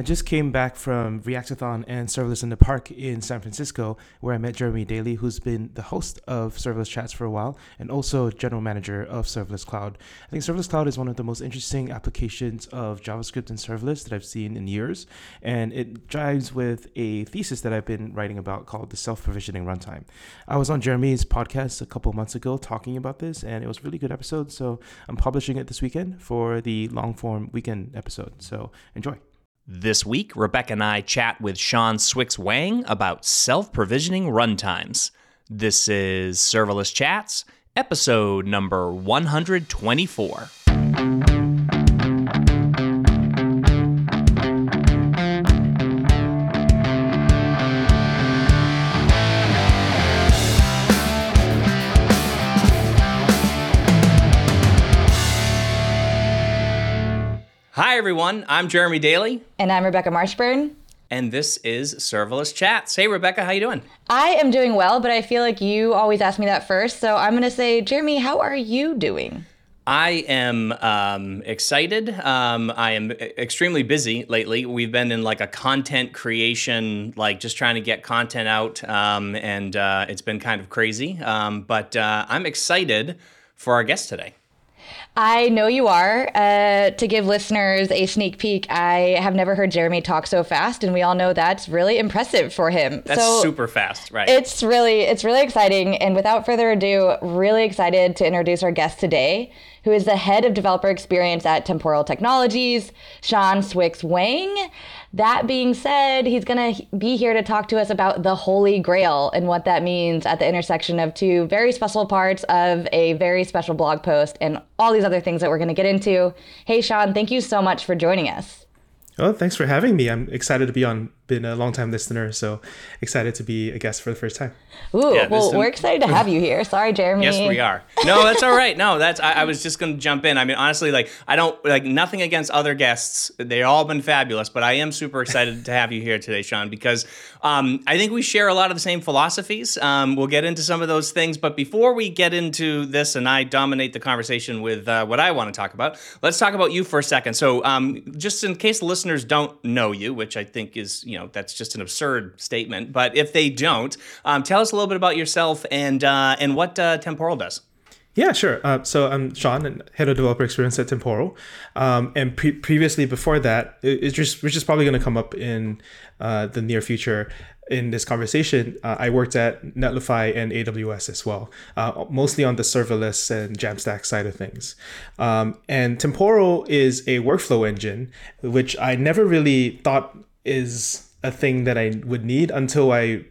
I just came back from Reactathon and Serverless in the Park in San Francisco, where I met Jeremy Daly, who's been the host of Serverless Chats for a while and also general manager of Serverless Cloud. I think Serverless Cloud is one of the most interesting applications of JavaScript and serverless that I've seen in years, and it jives with a thesis that I've been writing about called the self provisioning runtime. I was on Jeremy's podcast a couple months ago talking about this, and it was a really good episode. So I'm publishing it this weekend for the long form weekend episode. So enjoy. This week, Rebecca and I chat with Sean swyx Wang about self provisioning runtimes. This is Serverless Chats, episode number 124. Hi, everyone. I'm Jeremy Daly. And I'm Rebecca Marshburn. And this is Serverless Chats. Hey, Rebecca, how you doing? I am doing well, but I feel like you always ask me that first. So I'm going to say, Jeremy, how are you doing? I am um, excited. Um, I am extremely busy lately. We've been in like a content creation, like just trying to get content out, um, and uh, it's been kind of crazy. Um, but uh, I'm excited for our guest today. I know you are. Uh, to give listeners a sneak peek, I have never heard Jeremy talk so fast, and we all know that's really impressive for him. That's so super fast, right? It's really, it's really exciting. And without further ado, really excited to introduce our guest today who is the head of developer experience at Temporal Technologies, Sean swyx Wang. That being said, he's going to be here to talk to us about the Holy Grail and what that means at the intersection of two very special parts of a very special blog post and all these other things that we're going to get into. Hey, Sean, thank you so much for joining us. Oh, thanks for having me. I'm excited to be on been a long time listener, so excited to be a guest for the first time. Ooh, yeah, well, we're excited to have you here. Sorry, Jeremy. Yes, we are. No, that's all right. No, that's I, I was just going to jump in. I mean, honestly, like I don't like nothing against other guests. They've all been fabulous, but I am super excited to have you here today, Sean, because um, I think we share a lot of the same philosophies. Um, we'll get into some of those things, but before we get into this, and I dominate the conversation with uh, what I want to talk about, let's talk about you for a second. So, um, just in case the listeners don't know you, which I think is you know that's just an absurd statement. But if they don't, um, tell us a little bit about yourself and uh, and what uh, Temporal does. Yeah, sure. Uh, so I'm Sean, and head of developer experience at Temporal, um, and pre- previously before that, just which is probably going to come up in uh, the near future in this conversation. Uh, I worked at Netlify and AWS as well, uh, mostly on the serverless and Jamstack side of things. Um, and Temporal is a workflow engine, which I never really thought is a thing that I would need until I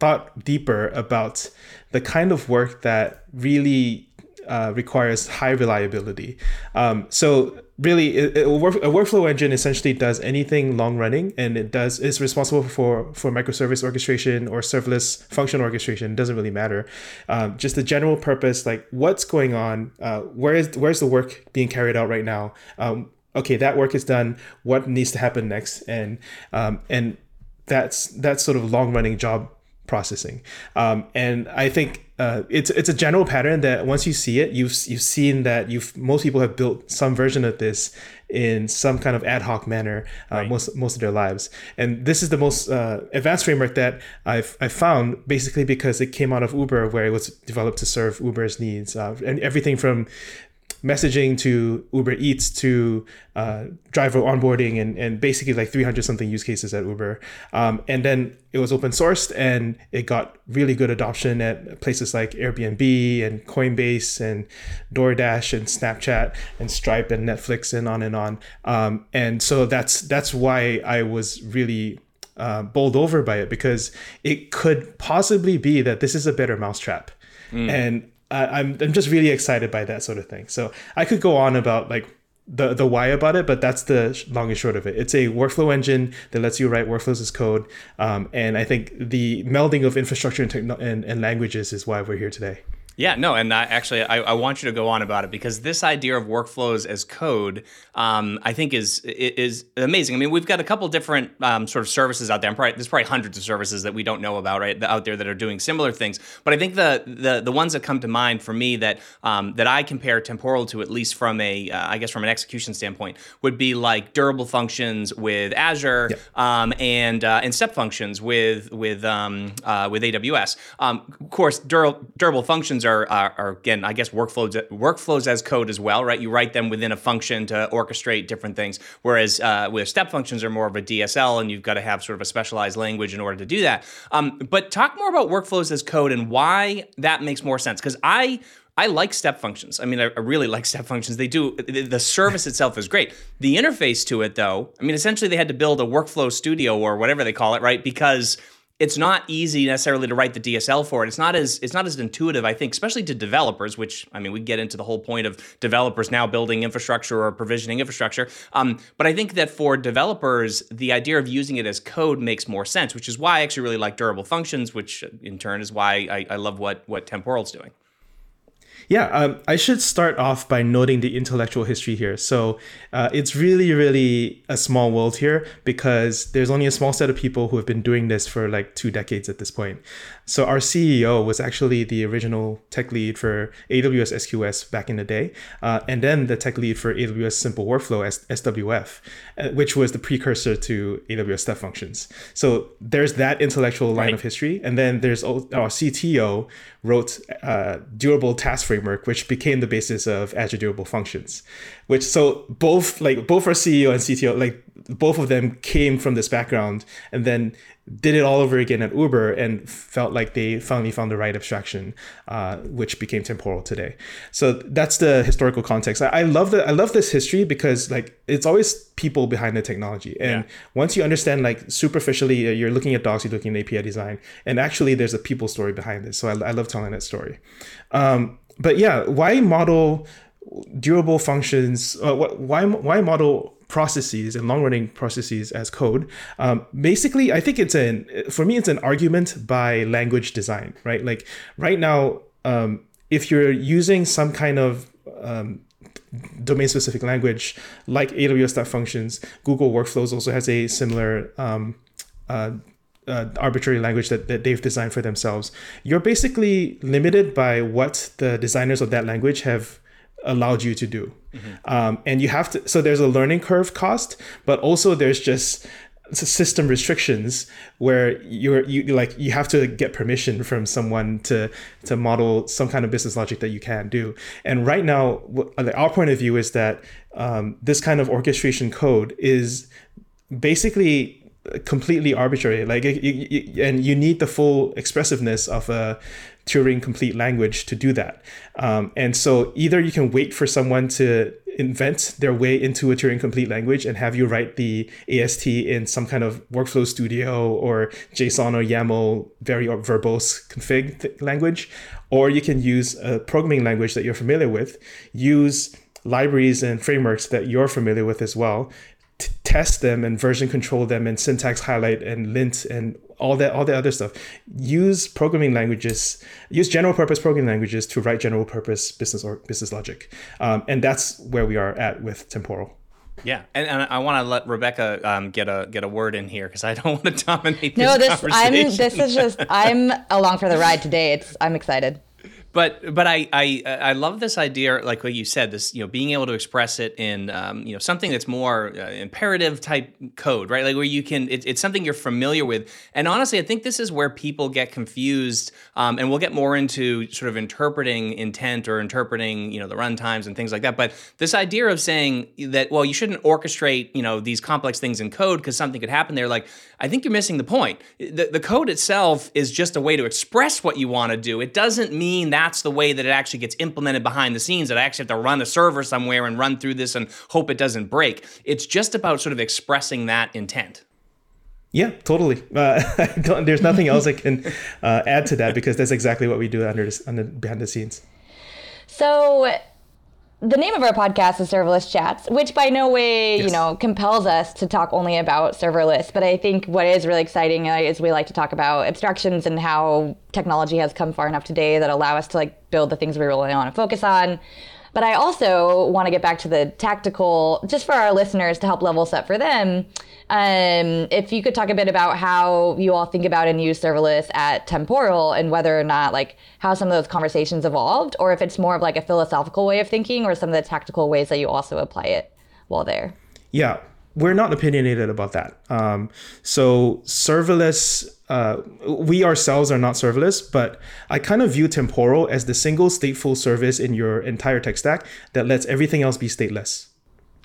thought deeper about the kind of work that really uh, requires high reliability. Um, so really, it, it, a workflow engine essentially does anything long running, and it does is responsible for for microservice orchestration or serverless function orchestration. It doesn't really matter. Um, just the general purpose, like what's going on, uh, where is where's the work being carried out right now. Um, okay, that work is done. What needs to happen next? And um, and that's that's sort of long running job processing. Um, and I think uh, it's it's a general pattern that once you see it, you've you've seen that you've most people have built some version of this in some kind of ad hoc manner uh, right. most most of their lives. And this is the most uh, advanced framework that I've I found basically because it came out of Uber, where it was developed to serve Uber's needs, uh, and everything from messaging to Uber Eats to uh, driver onboarding and, and basically like 300 something use cases at Uber. Um, and then it was open sourced and it got really good adoption at places like Airbnb and Coinbase and DoorDash and Snapchat and Stripe and Netflix and on and on. Um, and so that's that's why I was really uh, bowled over by it because it could possibly be that this is a better mousetrap. Mm. And I'm I'm just really excited by that sort of thing. So I could go on about like the the why about it, but that's the long and short of it. It's a workflow engine that lets you write workflows as code, um, and I think the melding of infrastructure and, techno- and and languages is why we're here today. Yeah, no, and I, actually, I, I, want you to go on about it because this idea of workflows as code, um, I think, is is amazing. I mean, we've got a couple different um, sort of services out there. Probably, there's probably hundreds of services that we don't know about right out there that are doing similar things. But I think the the the ones that come to mind for me that um, that I compare temporal to, at least from a uh, I guess from an execution standpoint, would be like durable functions with Azure yep. Um, and uh, and step functions with with um, uh, with AWS. Um, of course, durable durable functions are, are, are, again, I guess workflows workflows as code as well, right? You write them within a function to orchestrate different things. Whereas uh, with step functions are more of a DSL, and you've got to have sort of a specialized language in order to do that. Um, but talk more about workflows as code and why that makes more sense. Because I I like step functions. I mean, I, really like step functions. They do the service itself is great. The interface to it, though, I mean, essentially they had to build a workflow studio or whatever they call it, right? Because it's not easy necessarily to write the DSL for it. It's not as it's not as intuitive, I think, especially to developers. Which I mean, we get into the whole point of developers now building infrastructure or provisioning infrastructure. Um, but I think that for developers, the idea of using it as code makes more sense, which is why I actually really like durable functions, which in turn is why I, I love what what Temporal's doing. Yeah, um, I should start off by noting the intellectual history here. So uh, it's really, really a small world here because there's only a small set of people who have been doing this for like two decades at this point. So our CEO was actually the original tech lead for AWS SQS back in the day, uh, and then the tech lead for AWS Simple Workflow S- SWF, uh, which was the precursor to AWS Step Functions. So there's that intellectual line right. of history, and then there's our CTO wrote uh, Durable Task Framework, which became the basis of Azure Durable Functions. Which so both like both our CEO and CTO like both of them came from this background, and then did it all over again at Uber and felt like they finally found the right abstraction, uh, which became temporal today. So that's the historical context. I, I, love the I love this history because like it's always people behind the technology, and yeah. once you understand like superficially, uh, you're looking at docs, you're looking at API design, and actually there's a people story behind this. So I, I love telling that story. Um, but yeah, why model durable functions? Uh, why why model processes and long running processes as code. Um, basically, I think it's an for me it's an argument by language design, right? Like right now, um, if you're using some kind of um, domain specific language like AWS Functions, Google Workflows also has a similar. Um, uh, uh, arbitrary language that, that they've designed for themselves. You're basically limited by what the designers of that language have allowed you to do. Mm-hmm. Um, and you have to, so there's a learning curve cost, but also there's just system restrictions where you're you like you have to get permission from someone to to model some kind of business logic that you can do and right now our point of view is that um, this kind of orchestration code is basically completely arbitrary like and you need the full expressiveness of a Turing complete language to do that. Um, and so either you can wait for someone to invent their way into a Turing complete language and have you write the AST in some kind of workflow studio or JSON or YAML very verbose config language, or you can use a programming language that you're familiar with, use libraries and frameworks that you're familiar with as well, test them and version control them and syntax highlight and lint and all that all the other stuff. Use programming languages use general purpose programming languages to write general purpose business or business logic. Um, and that's where we are at with temporal. Yeah, and, and I want to let Rebecca um, get a get a word in here because I don't want to dominate. This no, this I'm this is just I'm along for the ride today. It's I'm excited but but I, I I love this idea, like what you said, this you know being able to express it in um, you know something that's more uh, imperative type code, right? Like where you can it, it's something you're familiar with. And honestly, I think this is where people get confused, um, and we'll get more into sort of interpreting intent or interpreting you know the runtimes and things like that. But this idea of saying that well, you shouldn't orchestrate you know these complex things in code because something could happen there. Like I think you're missing the point. The, the code itself is just a way to express what you want to do. It doesn't mean that that's the way that it actually gets implemented behind the scenes, that I actually have to run a server somewhere and run through this and hope it doesn't break. It's just about sort of expressing that intent. Yeah, totally. Uh, there's nothing else I can uh, add to that because that's exactly what we do under, under behind the scenes. So the name of our podcast is Serverless Chats, which by no way, Yes. you know, compels us to talk only about serverless. But I think what is really exciting uh, is we like to talk about abstractions and how technology has come far enough today that allow us to like build the things we really want to focus on. But I also want to get back to the tactical, just for our listeners to help level set for them. Um, if you could talk a bit about how you all think about and use serverless at Temporal and whether or not like how some of those conversations evolved, or if it's more of like a philosophical way of thinking or some of the tactical ways that you also apply it while there. Yeah, we're not opinionated about that. Um, so serverless, uh, we ourselves are not serverless, but I kind of view Temporal as the single stateful service in your entire tech stack that lets everything else be stateless.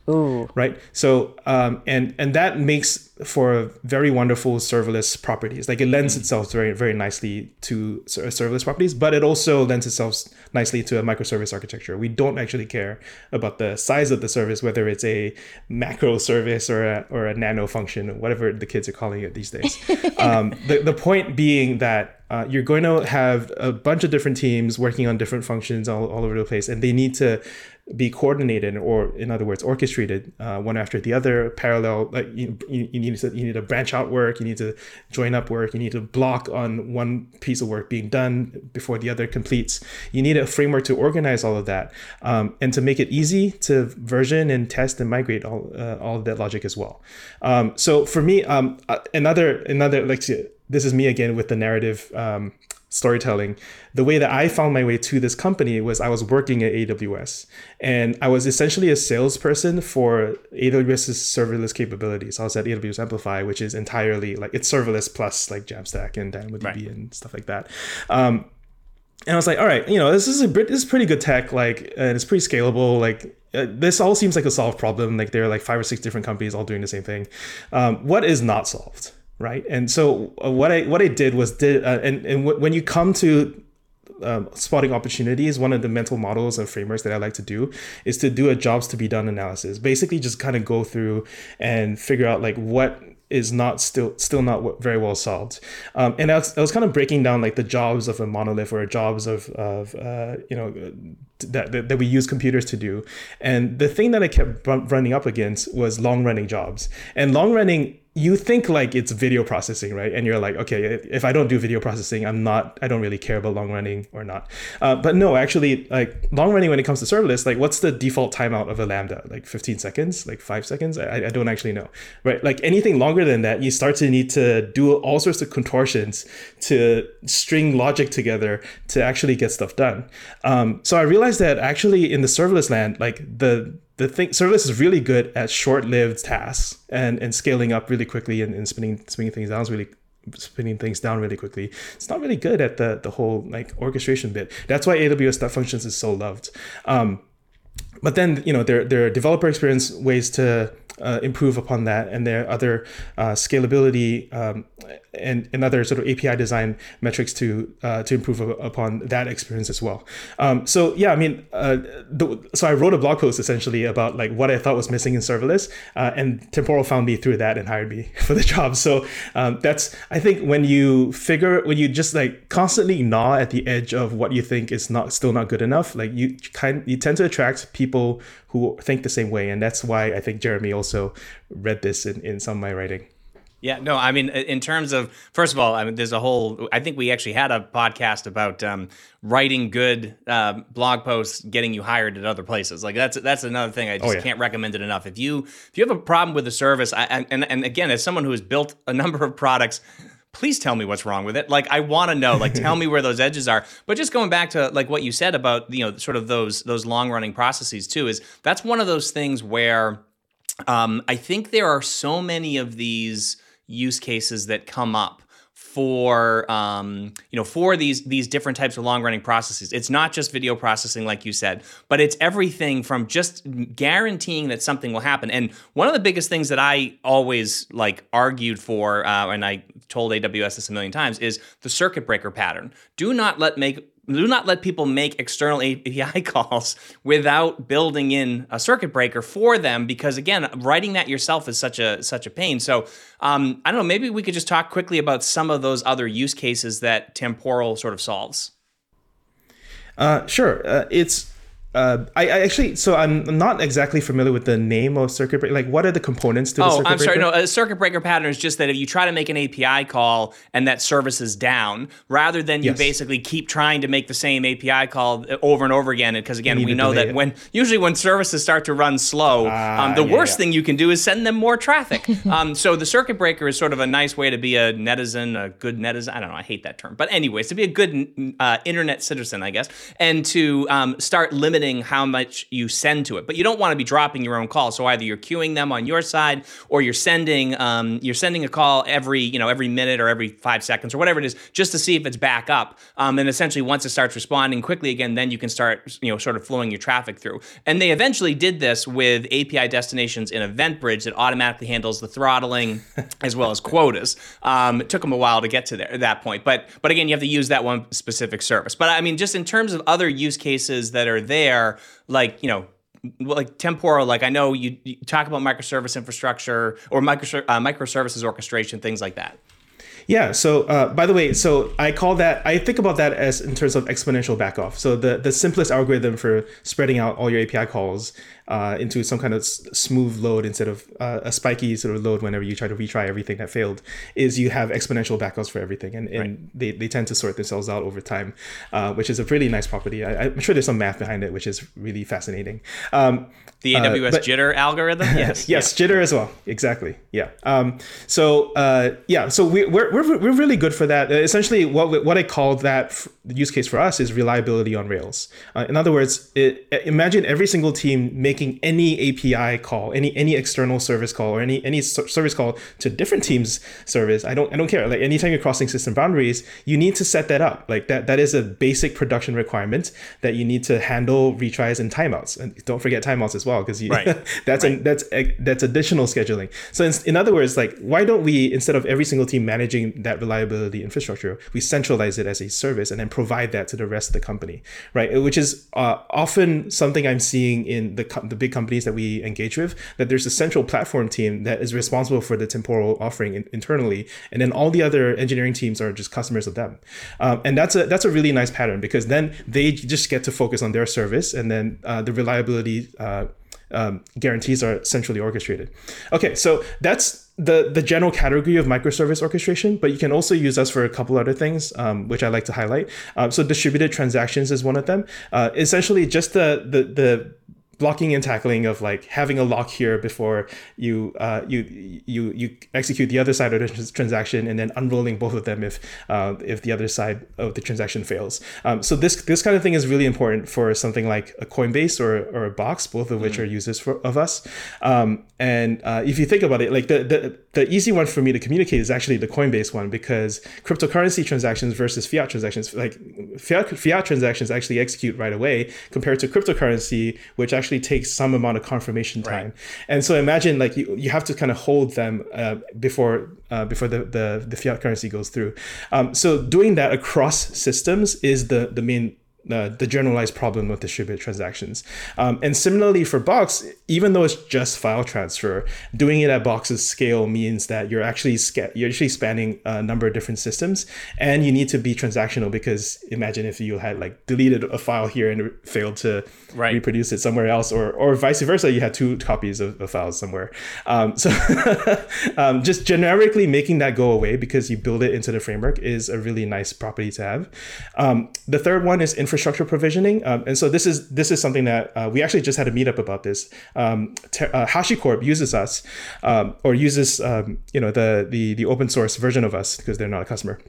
Ooh. right? So um, and and that makes for very wonderful serverless properties. Like it lends itself very very nicely to serverless properties but it also lends itself nicely to a microservice architecture. We don't actually care about the size of the service whether it's a macro service or a, or a nano function whatever the kids are calling it these days. Um, the, the point being that uh, you're going to have a bunch of different teams working on different functions all, all over the place and they need to be coordinated or in other words orchestrated uh, one after the other parallel like you, you, need to you need to branch out work you need to join up work you need to block on one piece of work being done before the other completes. You need a framework to organize all of that um, and to make it easy to version and test and migrate all, uh, all of that logic as well. Um, so for me um, uh, another another like this is me again with the narrative um, storytelling. The way that I found my way to this company was I was working at AWS and I was essentially a salesperson for AWS's serverless capabilities. I was at AWS Amplify, which is entirely like it's serverless plus like Jamstack and DynamoDB Right. and stuff like that. Um, and I was like, all right, you know, this is a bit, this is pretty good tech, like, and it's pretty scalable. Like, uh, this all seems like a solved problem. Like, there are like five or six different companies all doing the same thing. Um, what is not solved, right? And so uh, what I what I did was did, uh, and and w- when you come to um, spotting opportunities, one of the mental models and frameworks that I like to do is to do a jobs to be done analysis. Basically, just kind of go through and figure out like what is not still still not very well solved. Um, and I was, I was kind of breaking down like the jobs of a monolith or jobs of of uh, you know that, that that we use computers to do. And the thing that I kept running up against was long running jobs. And long running you think like it's video processing, right? And you're like, okay, if- I don't do video processing, I'm not, I don't really care about long running or not. Uh, but no, actually, like long running when it comes to serverless, like what's the default timeout of a Lambda? Like 15 seconds, like five seconds? I, I don't actually know, right? Like anything longer than that, you start to need to do all sorts of contortions to string logic together to actually get stuff done. Um, so I realized that actually in the serverless land, like the the thing serverless is really good at short-lived tasks and and scaling up really quickly and, and spinning spinning things down really spinning things down really quickly. It's not really good at the the whole like orchestration bit. That's why aws step functions is so loved. Um, but then you know there, there are developer experience ways to uh, improve upon that and there are other uh, scalability um, and, and other sort of api design metrics to uh, to improve upon that experience as well. Um, so yeah i mean uh, the, so i wrote a blog post essentially about like what i thought was missing in serverless uh, and temporal found me through that and hired me for the job. So um, that's i think when you figure when you just like constantly gnaw at the edge of what you think is not still not good enough like you kind you tend to attract people who think the same way and that's why i think jeremy also read this in, in some of my writing Yeah, no, I mean, in terms of first of all, I mean, there's a whole. I think we actually had a podcast about um, writing good um, blog posts, getting you hired at other places. Like that's that's another thing. I just yeah. can't recommend it enough. If you if you have a problem with a service, I, and, and and again, as someone who has built a number of products. Please tell me what's wrong with it. Like I want to know. Like tell me where those edges are. But just going back to like what you said about you know sort of those those long running processes too is that's one of those things where um, I think there are so many of these use cases that come up for um, you know for these these different types of long running processes. It's not just video processing, like you said, but it's everything from just guaranteeing that something will happen. And one of the biggest things that I always like argued for, uh, and I told AWS this a million times, is the circuit breaker pattern. Do not let make do not let people make external API calls without building in a circuit breaker for them because again, writing that yourself is such a such a pain. So um, I don't know. Maybe we could just talk quickly about some of those other use cases that Temporal sort of solves. Uh, sure. Uh, it's uh, I, I, actually so I'm not exactly familiar with the name of circuit breaker. Like, what are the components to? Oh, the I'm sorry. No, a circuit breaker pattern is just that if you try to make an API call and that service is down, rather than you yes. basically keep trying to make the same API call over and over again, because again, we know that it. when usually when services start to run slow, uh, um, the yeah, worst yeah. thing you can do is send them more traffic. um, so the circuit breaker is sort of a nice way to be a netizen, a good netizen. I don't know. I hate that term, but anyways, to be a good uh, internet citizen, I guess, and to um, start limiting how much you send to it. But you don't want to be dropping your own calls. So either you're queuing them on your side, or you're sending um, you're sending a call every you know every minute or every five seconds or whatever it is, just to see if it's back up. Um, and essentially, once it starts responding quickly again, then you can start you know sort of flowing your traffic through. And they eventually did this with API destinations in EventBridge that automatically handles the throttling as well as quotas. Um, it took them a while to get to there, that point, but but again, you have to use that one specific service. But I mean, just in terms of other use cases that are there, like you know like temporal like i know you, you, talk about microservice infrastructure or micro, uh, microservices orchestration things like that yeah. So, uh, by the way, so I call that I think about that as in terms of exponential backoff. So the the simplest algorithm for spreading out all your API calls uh, into some kind of s- smooth load instead of uh, a spiky sort of load whenever you try to retry everything that failed is you have exponential backoffs for everything. And, and right. they, they tend to sort themselves out over time uh, which is a really nice property. I, am sure there's some math behind it which is really fascinating. Um, the aws uh, but, jitter algorithm? Yes. Yes yeah. jitter as well. Exactly. Yeah. Um, so uh, yeah so we, we're, we're, we're really good for that. Essentially what, what i call that use case for us is reliability on rails. Uh, in other words it, imagine every single team making making any API call, any any external service call, or any any service call to different teams' service, I don't I don't care. Like anytime you're crossing system boundaries, you need to set that up. Like that that is a basic production requirement that you need to handle retries and timeouts. And don't forget timeouts as well, because right. that's right. that's that's additional scheduling. So in, in other words, like why don't we instead of every single team managing that reliability infrastructure, we centralize it as a service and then provide that to the rest of the company, right? Which is uh, often something I'm seeing in the the big companies that we engage with that there's a central platform team that is responsible for the temporal offering in, internally and then all the other engineering teams are just customers of them um, and that's a that's a really nice pattern because then they just get to focus on their service and then uh, the reliability uh, um, guarantees are centrally orchestrated okay so that's the the general category of microservice orchestration, but you can also use us for a couple other things, um, which I like to highlight. Um, so distributed transactions is one of them. Uh, essentially, just the the the blocking and tackling of like having a lock here before you uh, you you you execute the other side of the transaction and then unrolling both of them if uh, if the other side of the transaction fails. Um, so this this kind of thing is really important for something like a Coinbase or, or a Box, both of which mm. are users for, of us. Um, and uh, if you think about it, like the, the the easy one for me to communicate is actually the Coinbase one because cryptocurrency transactions versus fiat transactions, like fiat fiat transactions actually execute right away compared to cryptocurrency, which actually actually takes some amount of confirmation time. Right. And so imagine like you, you have to kind of hold them uh, before uh, before the, the, the fiat currency goes through. Um, so doing that across systems is the the main uh, the generalized problem with distributed transactions. Um, and similarly for Box, even though it's just file transfer, doing it at Box's scale means that you're actually sca- you're actually spanning a number of different systems, and you need to be transactional because imagine if you had like deleted a file here and failed to right. reproduce it somewhere else, or or vice versa, you had two copies of, of files somewhere. Um, so um, just generically making that go away because you build it into the framework is a really nice property to have. Um, the third one is infrastructure infrastructure provisioning. Um, and so this is this is something that uh, we actually just had a meetup about this. Um, ter- uh, HashiCorp uses us um, or uses um, you know the, the the open source version of us because they're not a customer.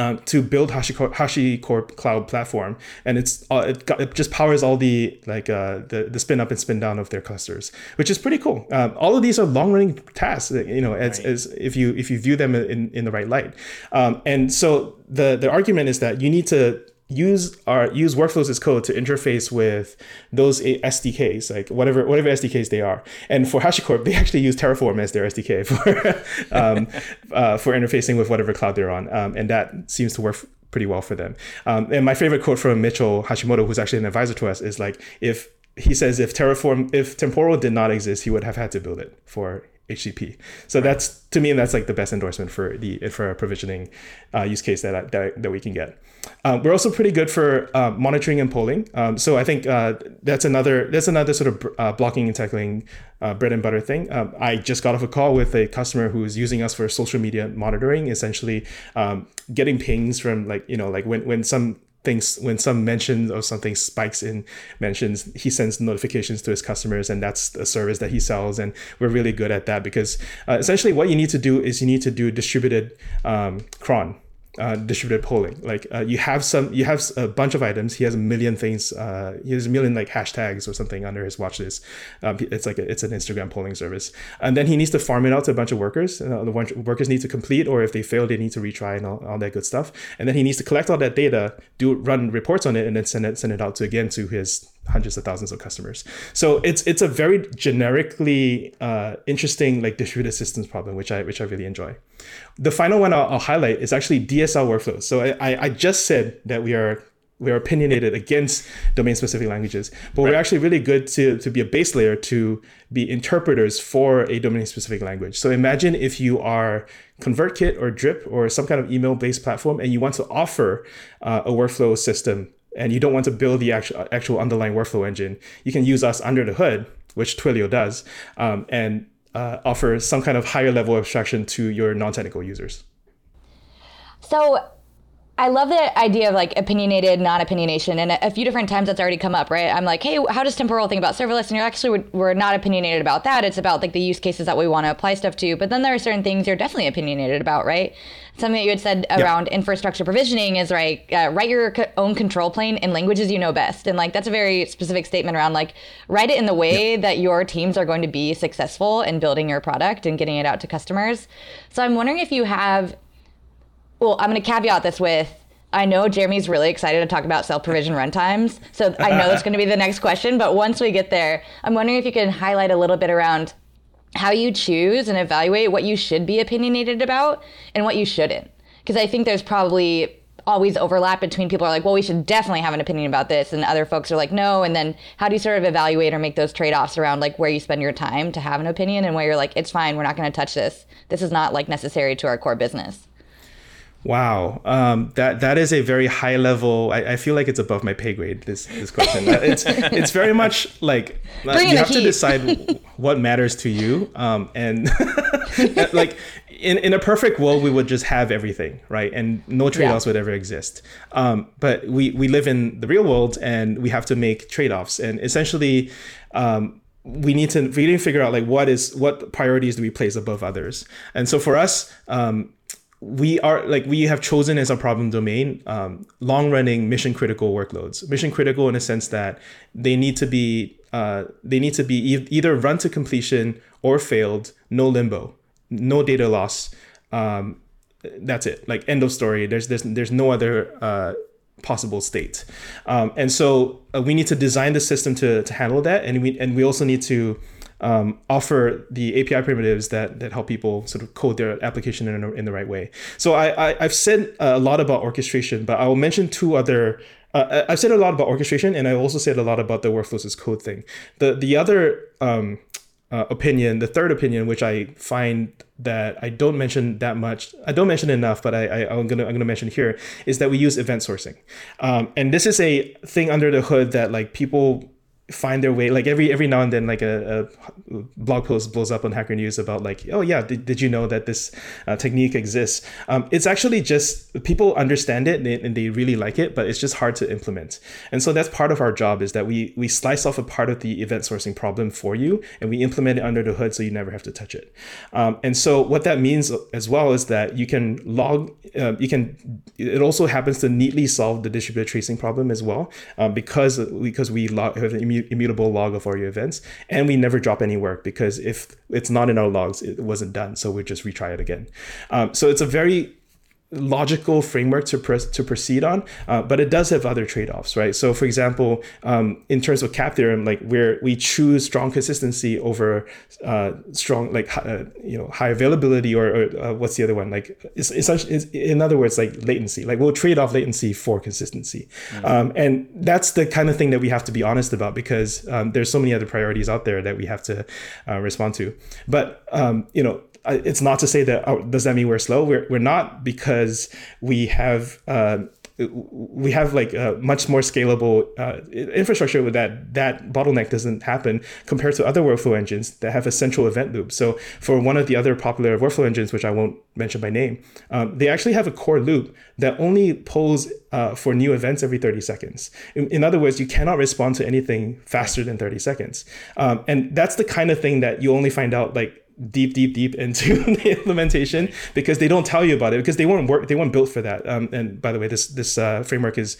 Um, to build HashiCorp, HashiCorp cloud platform, and it's uh, it, got, it, just powers all the like uh, the the spin up and spin down of their clusters, which is pretty cool. Um, all of these are long running tasks, you know, as, right. as if you if you view them in, in the right light. Um, and so the the argument is that you need to use our use workflows as code to interface with those SDKs, like whatever whatever SDKs they are. And for HashiCorp, they actually use Terraform as their SDK for um, uh, for interfacing with whatever cloud they're on, um, and that seems to work pretty well for them. Um, and my favorite quote from Mitchell Hashimoto, who's actually an advisor to us, is like if he says if Terraform if Temporal did not exist, he would have had to build it for HTTP. So that's to me, that's like the best endorsement for the for a provisioning uh, use case that, that that we can get. Um, we're also pretty good for uh, monitoring and polling. Um, so I think uh, that's another that's another sort of uh, blocking and tackling uh, bread and butter thing. Um, I just got off a call with a customer who is using us for social media monitoring, essentially um, getting pings from like you know like when when some things when some mention or something spikes in mentions he sends notifications to his customers and that's a service that he sells and we're really good at that because uh, essentially what you need to do is you need to do distributed um, cron uh, distributed polling. Like uh, you have some, you have a bunch of items. He has a million things. Uh, he has a million like hashtags or something under his watch list. Um, it's like a, it's an Instagram polling service, and then he needs to farm it out to a bunch of workers. Uh, the workers need to complete, or if they fail, they need to retry and all, all that good stuff. And then he needs to collect all that data, do run reports on it, and then send it send it out to again to his hundreds of thousands of customers. So it's it's a very generically uh, interesting like distributed systems problem, which I which I really enjoy. The final one I'll, I'll highlight is actually DSL workflows. So I, I just said that we are we are opinionated against domain specific languages, but right. we're actually really good to, to be a base layer to be interpreters for a domain specific language. So imagine if you are ConvertKit or Drip or some kind of email based platform and you want to offer uh, a workflow system and you don't want to build the actual, actual underlying workflow engine, you can use us under the hood, which Twilio does, um, and uh, offer some kind of higher level abstraction to your non-technical users. So I love the idea of like opinionated, non-opinionation, and a few different times that's already come up, right? I'm like, hey, how does temporal think about serverless? And you're actually we're not opinionated about that. It's about like the use cases that we want to apply stuff to. But then there are certain things you're definitely opinionated about, right? Something that you had said around infrastructure provisioning is right. Uh, write your own control plane in languages you know best, and like that's a very specific statement around like write it in the way yep. that your teams are going to be successful in building your product and getting it out to customers. So I'm wondering if you have well, I'm going to caveat this with I know Jeremy's really excited to talk about self provision runtimes. So I know it's going to be the next question. But once we get there, I'm wondering if you can highlight a little bit around how you choose and evaluate what you should be opinionated about and what you shouldn't. Because I think there's probably always overlap between people are like, well, we should definitely have an opinion about this, and other folks are like, no. And then how do you sort of evaluate or make those trade offs around like where you spend your time to have an opinion and where you're like, it's fine, we're not going to touch this. This is not like necessary to our core business. Wow, um, that that is a very high level. I, I, feel like it's above my pay grade. This this question. it's it's very much like uh, you have heat. to decide what matters to you, um, and like in, in a perfect world, we would just have everything, right? And no trade offs yeah. would ever exist. Um, but we, we live in the real world and we have to make trade offs. And essentially, um, we need to really figure out like what is what priorities do we place above others. And so for us, um, we are like we have chosen as a problem domain um, long running mission critical workloads. Mission critical in a sense that they need to be uh, they need to be e- either run to completion or failed no limbo no data loss um, that's it like end of story. There's there's, there's no other uh, possible state. Um, and so uh, we need to design the system to, to handle that and we and we also need to um, offer the API primitives that that help people sort of code their application in, in the right way. So I, I have said a lot about orchestration, but I will mention two other. Uh, I've said a lot about orchestration, and I also said a lot about the workflows as code thing. The the other um, uh, opinion, the third opinion, which I find that I don't mention that much, I don't mention enough, but I, I am gonna I'm gonna mention here is that we use event sourcing, um, and this is a thing under the hood that like people find their way like every every now and then like a, a, blog post blows up on hacker news about like oh yeah did, did you know that this uh, technique exists? Um, it's actually just people understand it and they, and they, really like it but it's just hard to implement. And so that's part of our job is that we we slice off a part of the event sourcing problem for you and we implement it under the hood so you never have to touch it. Um, and so what that means as well is that you can log uh, you can it also happens to neatly solve the distributed tracing problem as well um, because because we log, have an immutable log of all your events and we never drop any work because if it's not in our logs it wasn't done. So we just retry it again. Um, so it's a very logical framework to pres- to proceed on, uh, but it does have other trade-offs, right? So, for example, um, in terms of CAP theorem, like where we choose strong consistency over uh, strong, like uh, you know, high availability, or, or uh, what's the other one? Like, it's, essentially, it's, in other words, like latency. Like we'll trade off latency for consistency, mm-hmm. um, and that's the kind of thing that we have to be honest about because um, there's so many other priorities out there that we have to uh, respond to. But um, you know, it's not to say that oh, does that mean we're slow? We're, we're not because we have uh, we have like a much more scalable uh, infrastructure with that that bottleneck doesn't happen compared to other workflow engines that have a central event loop. So for one of the other popular workflow engines which i won't mention by name um, they actually have a core loop that only pulls uh, for new events every 30 seconds. In, in, other words you cannot respond to anything faster than 30 seconds. Um, and that's the kind of thing that you only find out like deep, deep, deep into the implementation because they don't tell you about it because they weren't work they weren't built for that. Um, and by the way, this this uh, framework is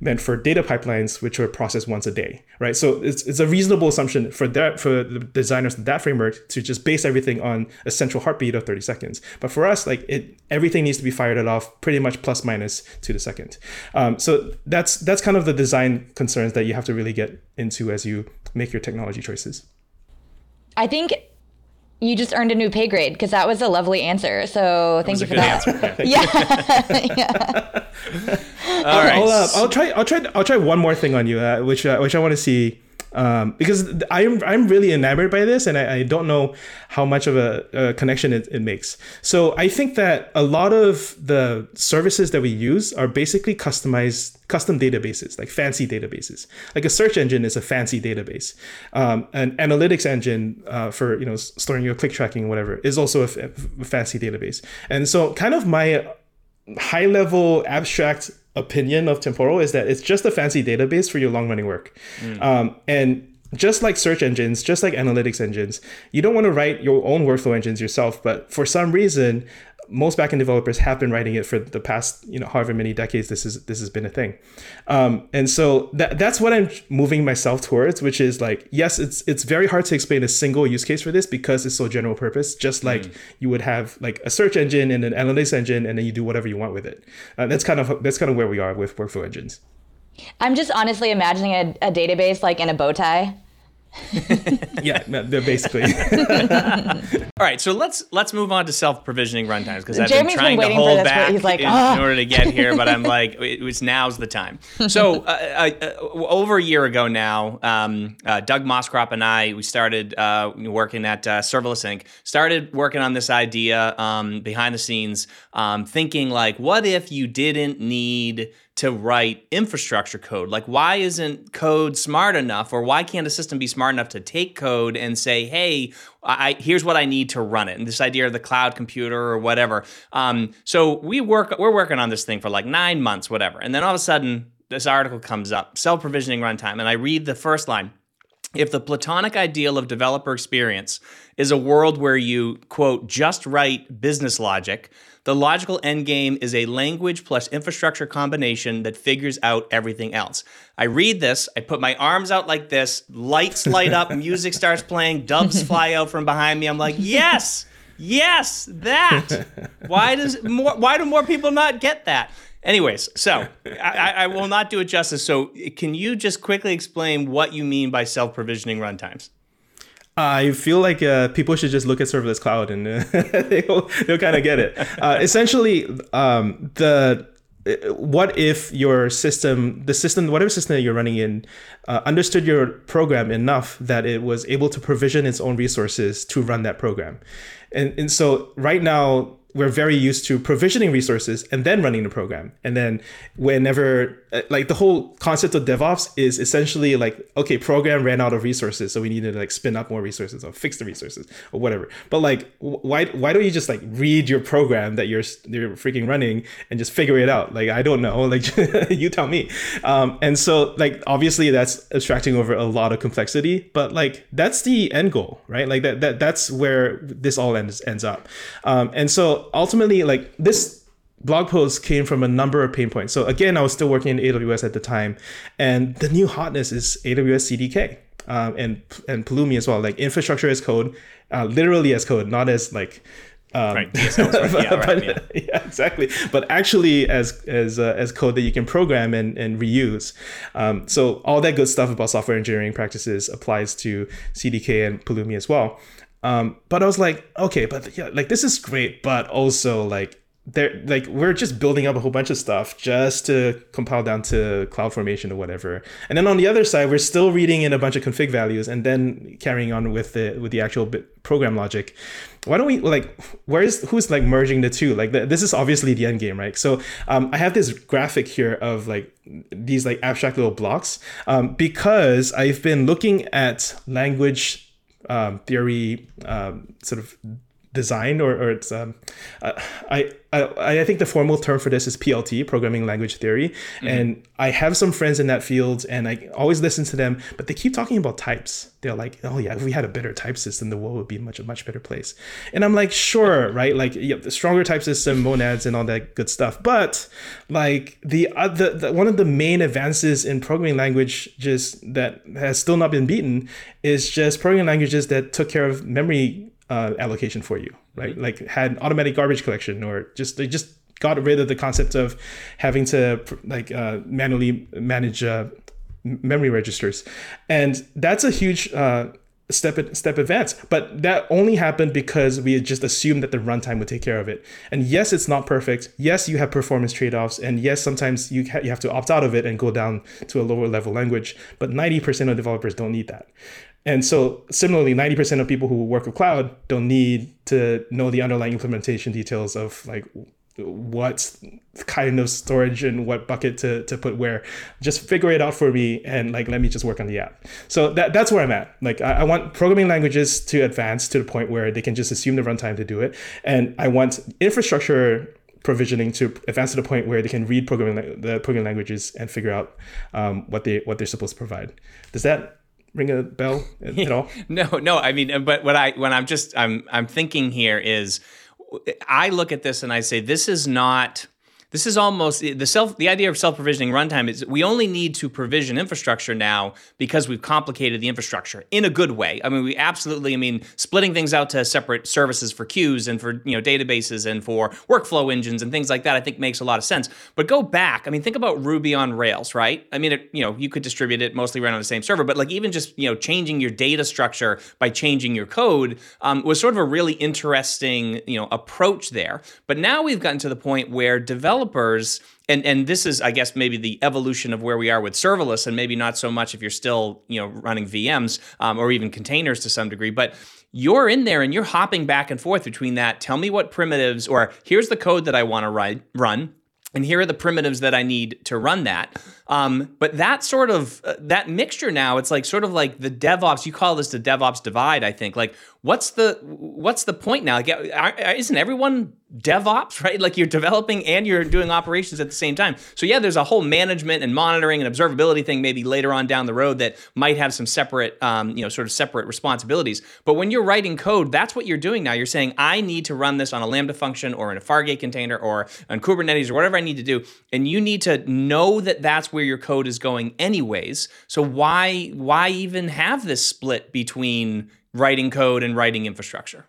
meant for data pipelines which are processed once a day, right? So it's, it's a reasonable assumption for that for the designers of that framework to just base everything on a central heartbeat of 30 seconds. But for us, like it, everything needs to be fired off pretty much plus minus to the second. Um, so that's that's kind of the design concerns that you have to really get into as you make your technology choices. I think you just earned a new pay grade because that was a lovely answer. So thank you for that. Answer. yeah. yeah. All right. I'll, uh, I'll, try. I'll try. I'll try one more thing on you, uh, which uh, which I want to see um, because I'm I'm really enamored by this, and I, I don't know how much of a, a connection it, it, makes. So I think that a lot of the services that we use are basically customized custom databases, like fancy databases. Like a search engine is a fancy database. Um, an analytics engine uh, for you know storing your click tracking, whatever, is also a, f- a fancy database. And so, kind of my high level abstract opinion of Temporal is that it's just a fancy database for your long running work. Mm. Um, and just like search engines, just like analytics engines, you don't want to write your own workflow engines yourself. But for some reason, most backend developers have been writing it for the past you know however many decades this is this has been a thing. Um, and so that that's what i'm moving myself towards which is like yes it's it's very hard to explain a single use case for this because it's so general purpose just like mm. you would have like a search engine and an analytics engine and then you do whatever you want with it. Uh, that's kind of that's kind of where we are with workflow engines. I'm just honestly imagining a, a database like in a bow tie yeah, they're basically. All right, so let's let's move on to self provisioning runtimes because I've been trying been to hold back he's like, in, oh. in, order to get here, but I'm like, it was now's the time. So uh, uh, over a year ago now, um, uh, Doug Moscrop and I we started uh, working at uh, Serverless Inc. Started working on this idea um, behind the scenes, um, thinking like, what if you didn't need to write infrastructure code. Like, why isn't code smart enough, or why can't a system be smart enough to take code and say, "Hey, I, here's what I need to run it"? And this idea of the cloud computer or whatever. Um, so we work, we're working on this thing for like nine months, whatever, and then all of a sudden, this article comes up, self provisioning runtime, and I read the first line. If the platonic ideal of developer experience is a world where you, quote, just write business logic, the logical endgame is a language plus infrastructure combination that figures out everything else. I read this, I put my arms out like this, lights light up, music starts playing, doves fly out from behind me. I'm like, yes, yes, that. Why does more? Why do more people not get that? Anyways, so I, I, will not do it justice. So, can you just quickly explain what you mean by self provisioning runtimes? I feel like uh, people should just look at serverless cloud and uh, they'll, they'll kind of get it. Uh, essentially, um, the uh, what if your system, the system, whatever system that you're running in, uh, understood your program enough that it was able to provision its own resources to run that program? And, and so right now, we're very used to provisioning resources and then running the program. And then whenever like the whole concept of DevOps is essentially like, okay, program ran out of resources, so we need to like spin up more resources or fix the resources or whatever. But like, why why don't you just like read your program that you're you're freaking running and just figure it out? Like I don't know, like you tell me. Um, and so like obviously that's abstracting over a lot of complexity, but like that's the end goal, right? Like that that that's where this all ends ends up. Um, and so ultimately, like this blog post came from a number of pain points. So again, I was still working in AWS at the time, and the new hotness is AWS CDK um, and and Pulumi as well, like infrastructure as code, uh, literally as code, not as like Um, right, DSLs, right. Yeah, right, yeah. yeah, exactly. But actually, as as uh, as code that you can program and, and reuse. Um, so all that good stuff about software engineering practices applies to CDK and Pulumi as well. Um, but I was like, okay, but yeah, like this is great, but also like there like we're just building up a whole bunch of stuff just to compile down to CloudFormation or whatever. And then on the other side we're still reading in a bunch of config values and then carrying on with the with the actual program logic. Why don't we like where's who's like merging the two? Like the, this is obviously the end game right? So um, i have this graphic here of like these like abstract little blocks um, because i've been looking at language um, theory um, sort of design or, or it's um, I, I I think the formal term for this is PLT programming language theory. And I have some friends in that field and I always listen to them but they keep talking about types. They're like oh yeah if we had a better type system the world would be much a much better place. And I'm like sure right? Like yeah, the stronger type system monads and all that good stuff. But like the, uh, the, the one of the main advances in programming language just that has still not been beaten is just programming languages that took care of memory uh, allocation for you, right? Like had automatic garbage collection, or just they just got rid of the concept of having to like uh, manually manage uh, memory registers, and that's a huge uh, step step advance. But that only happened because we had just assumed that the runtime would take care of it. And yes, it's not perfect. Yes, you have performance trade offs, and yes, sometimes you ha- you have to opt out of it and go down to a lower level language. But ninety percent of developers don't need that. And so, similarly, 90% of people who work with cloud don't need to know the underlying implementation details of like what kind of storage and what bucket to, to put where. Just figure it out for me and like let me just work on the app. So that, that's where I'm at. Like I, I want programming languages to advance to the point where they can just assume the runtime to do it. And I want infrastructure provisioning to advance to the point where they can read programming the programming languages and figure out um, what they what they're supposed to provide. Does that ring a bell at all? No, no. I mean, but what I when I'm just I'm I'm thinking here is, I look at this and I say this is not. This is almost the self. The idea of self-provisioning runtime is we only need to provision infrastructure now because we've complicated the infrastructure in a good way. I mean, we absolutely. I mean, splitting things out to separate services for queues and for you know databases and for workflow engines and things like that. I think makes a lot of sense. But go back. I mean, think about Ruby on Rails, right? I mean, it, you know, you could distribute it mostly run on the same server, but like even just you know changing your data structure by changing your code um, was sort of a really interesting you know approach there. But now we've gotten to the point where developers and and this is I guess maybe the evolution of where we are with serverless, and maybe not so much if you're still you know running VMs um, or even containers to some degree, but you're in there and you're hopping back and forth between that. Tell me what primitives, or here's the code that I want to run. And here are the primitives that I need to run that. Um, but that sort of uh, that mixture now, it's like sort of like the DevOps. You call this the DevOps divide, I think. Like, what's the what's the point now? Like, isn't everyone DevOps, right? Like you're developing and you're doing operations at the same time. So yeah, there's a whole management and monitoring and observability thing maybe later on down the road that might have some separate, um, you know, sort of separate responsibilities. But when you're writing code, that's what you're doing now. You're saying I need to run this on a Lambda function or in a Fargate container or on Kubernetes or whatever I need to do, and you need to know that that's where your code is going anyways. So why why even have this split between writing code and writing infrastructure?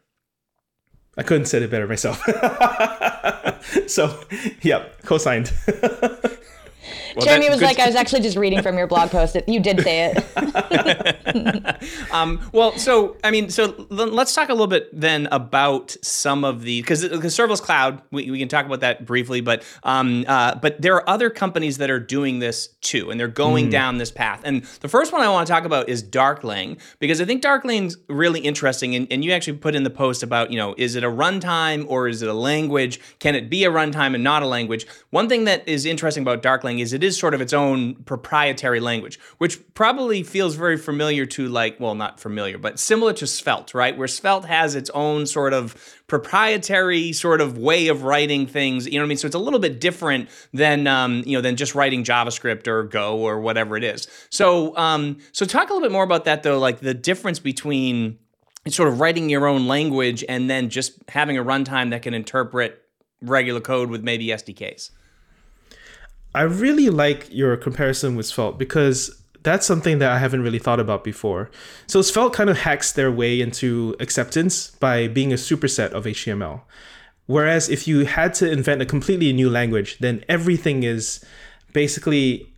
I couldn't say it better myself. so, yeah, co-signed. Well, Jeremy was like, I was actually just reading from your blog post. You did say it. um, well, so I mean, so let's talk a little bit then about some of the because because serverless cloud, we, we can talk about that briefly, but um, uh, but there are other companies that are doing this too, and they're going mm. down this path. And the first one I want to talk about is Darklang because I think Darklang's really interesting. And, and you actually put in the post about you know is it a runtime or is it a language? Can it be a runtime and not a language? One thing that is interesting about Darkling is it is sort of its own proprietary language, which probably feels very familiar to like, well, not familiar, but similar to Svelte, right? Where Svelte has its own sort of proprietary sort of way of writing things. You know what I mean? So it's a little bit different than um, you know than just writing JavaScript or Go or whatever it is. So um, so talk a little bit more about that though, like the difference between sort of writing your own language and then just having a runtime that can interpret regular code with maybe SDKs. I really like your comparison with Svelte because that's something that I haven't really thought about before. So Svelte kind of hacks their way into acceptance by being a superset of HTML. Whereas if you had to invent a completely new language, then everything is basically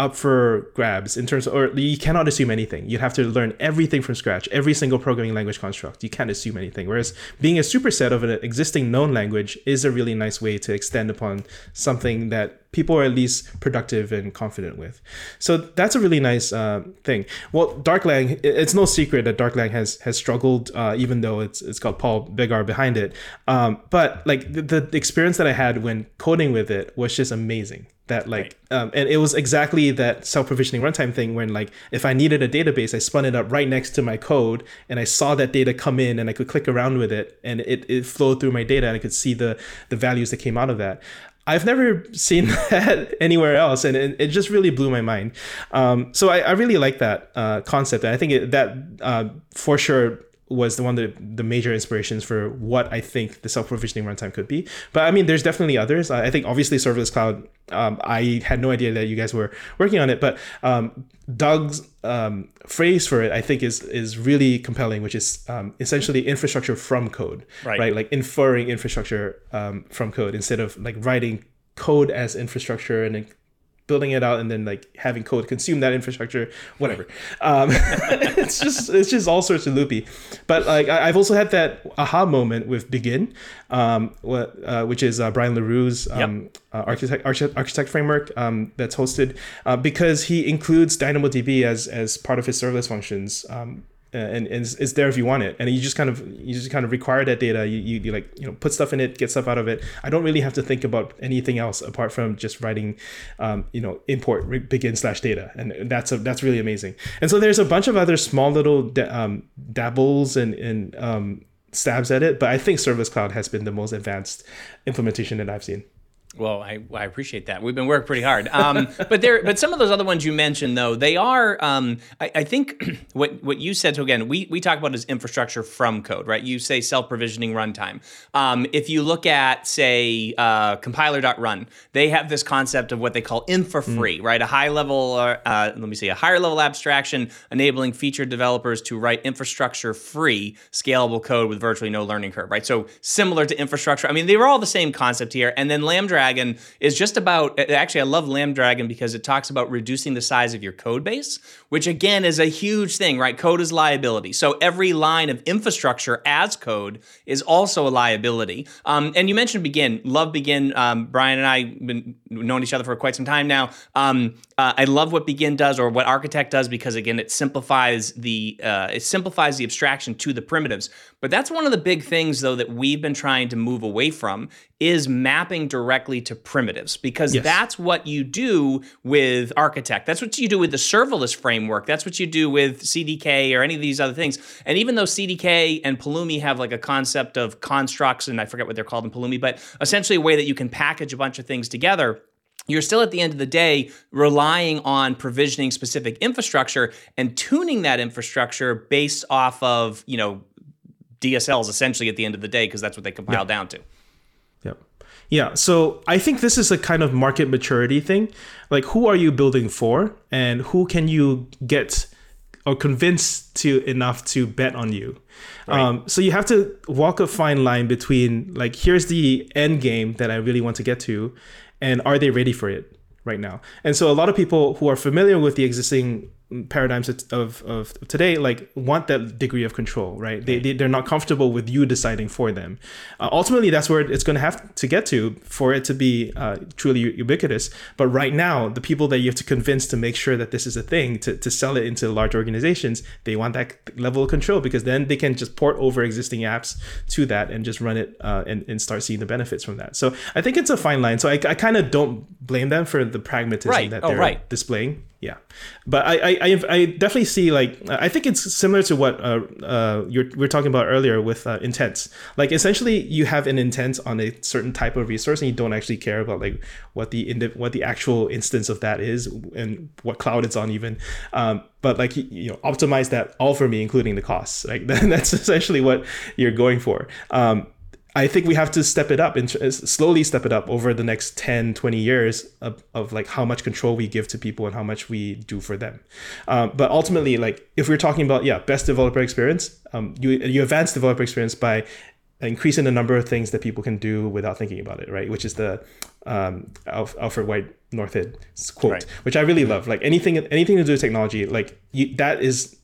up for grabs in terms of, or you cannot assume anything. You'd have to learn everything from scratch, every single programming language construct. You can't assume anything. Whereas being a superset of an existing known language is a really nice way to extend upon something that people are at least productive and confident with. So that's a really nice uh, thing. Well, Darklang, it's no secret that Darklang has has struggled, uh, even though it's it's got Paul Biggar behind it. Um, but like the, the experience that I had when coding with it was just amazing that like right. um, and it was exactly that self-provisioning runtime thing when like if i needed a database i spun it up right next to my code and i saw that data come in and i could click around with it and it, it flowed through my data and i could see the the values that came out of that I've never seen that anywhere else, and it, it just really blew my mind. Um, so I, I, really like that uh, concept, and I think it, that uh, for sure was the one of the, major inspirations for what I think the self-provisioning runtime could be. But I mean, there's definitely others. I think obviously serverless cloud. Um, I had no idea that you guys were working on it, but um, Doug's um, phrase for it, I think, is is really compelling, which is um, essentially infrastructure from code, right? right? Like inferring infrastructure um, from code instead of like writing code as infrastructure and building it out and then like having code consume that infrastructure, whatever. Um, it's just it's just all sorts of loopy. But like I, have also had that aha moment with Begin, um, what, uh, which is uh, Brian LeRoux's um, yep. uh, architect, architect architect framework um, that's hosted uh, because he includes DynamoDB as as part of his serverless functions. Uh, and, and it's, it's, there if you want it. And you just kind of you just kind of require that data. You, you, you, like you know put stuff in it get stuff out of it. I don't really have to think about anything else apart from just writing um, you know import begin slash data. And that's a, that's really amazing. And so there's a bunch of other small little da- um, dabbles and, and um, stabs at it but i think service cloud has been the most advanced implementation that i've seen well, I, I appreciate that. We've been working pretty hard. Um, but there, but some of those other ones you mentioned, though, they are. Um, I, I, think what what you said. So again, we we talk about is infrastructure from code, right? You say self provisioning runtime. Um, if you look at say uh, compiler.run, they have this concept of what they call infra free, mm. right? A high level, uh, uh, let me see, a higher level abstraction enabling feature developers to write infrastructure free scalable code with virtually no learning curve, right? So similar to infrastructure. I mean, they were all the same concept here, and then Lambda Dragon is just about actually I love Lambda Dragon because it talks about reducing the size of your code base, which again is a huge thing, right? Code is liability. So every line of infrastructure as code is also a liability. Um, and you mentioned Begin, love Begin. Um, Brian and I been known each other for quite some time now. Um, uh, I love what Begin does or what Architect does because again it simplifies the uh, it simplifies the abstraction to the primitives. But that's one of the big things though that we've been trying to move away from is mapping directly to primitives because yes. that's what you do with Architect. That's what you do with the serverless framework. That's what you do with CDK or any of these other things. And even though CDK and Pulumi have like a concept of constructs and I forget what they're called in Pulumi, but essentially a way that you can package a bunch of things together you're still at the end of the day relying on provisioning specific infrastructure and tuning that infrastructure based off of you know DSLs essentially at the end of the day because that's what they compile down to. Yep. Yeah. So I think this is a kind of market maturity thing. Like, who are you building for, and who can you get or convince to enough to bet on you? Right. Um, so you have to walk a fine line between like, here's the end game that I really want to get to, and are they ready for it right now? And so a lot of people who are familiar with the existing paradigms of, of today like want that degree of control right? They, they, they're not comfortable with you deciding for them. Uh, ultimately that's where it's going to have to get to for it to be uh, truly ubiquitous. But right now the people that you have to convince to make sure that this is a thing to, to sell it into large organizations they want that level of control because then they can just port over existing apps to that and just run it uh, and, and start seeing the benefits from that. So i think it's a fine line. So i, I kind of don't blame them for the pragmatism right. that oh, they're right. displaying yeah. But I, I i definitely see like i think it's similar to what uh, uh you're we are talking about earlier with uh, intents. Like essentially you have an intent on a certain type of resource and you don't actually care about like what the what the actual instance of that is and what cloud it's on even. Um but like you know optimize that all for me including the costs. Like that's essentially what you're going for. Um I think we have to step it up and slowly step it up over the next 10, 20 years of, of like how much control we give to people and how much we do for them. Um, but ultimately, like if we're talking about, yeah, best developer experience, um, you, you advance developer experience by increasing the number of things that people can do without thinking about it, right? Which is the um, Alfred White Northhead quote, right. which I really love. Like anything, anything to do with technology, like you, that is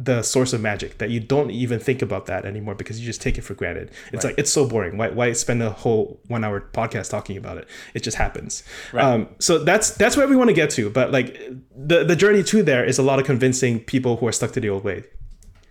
the source of magic that you don't even think about that anymore because you just take it for granted. It's right. like it's so boring. Why, why spend a whole one hour podcast talking about it? It just happens. Right. Um, so that's that's where we want to get to. But like the the journey to there is a lot of convincing people who are stuck to the old way.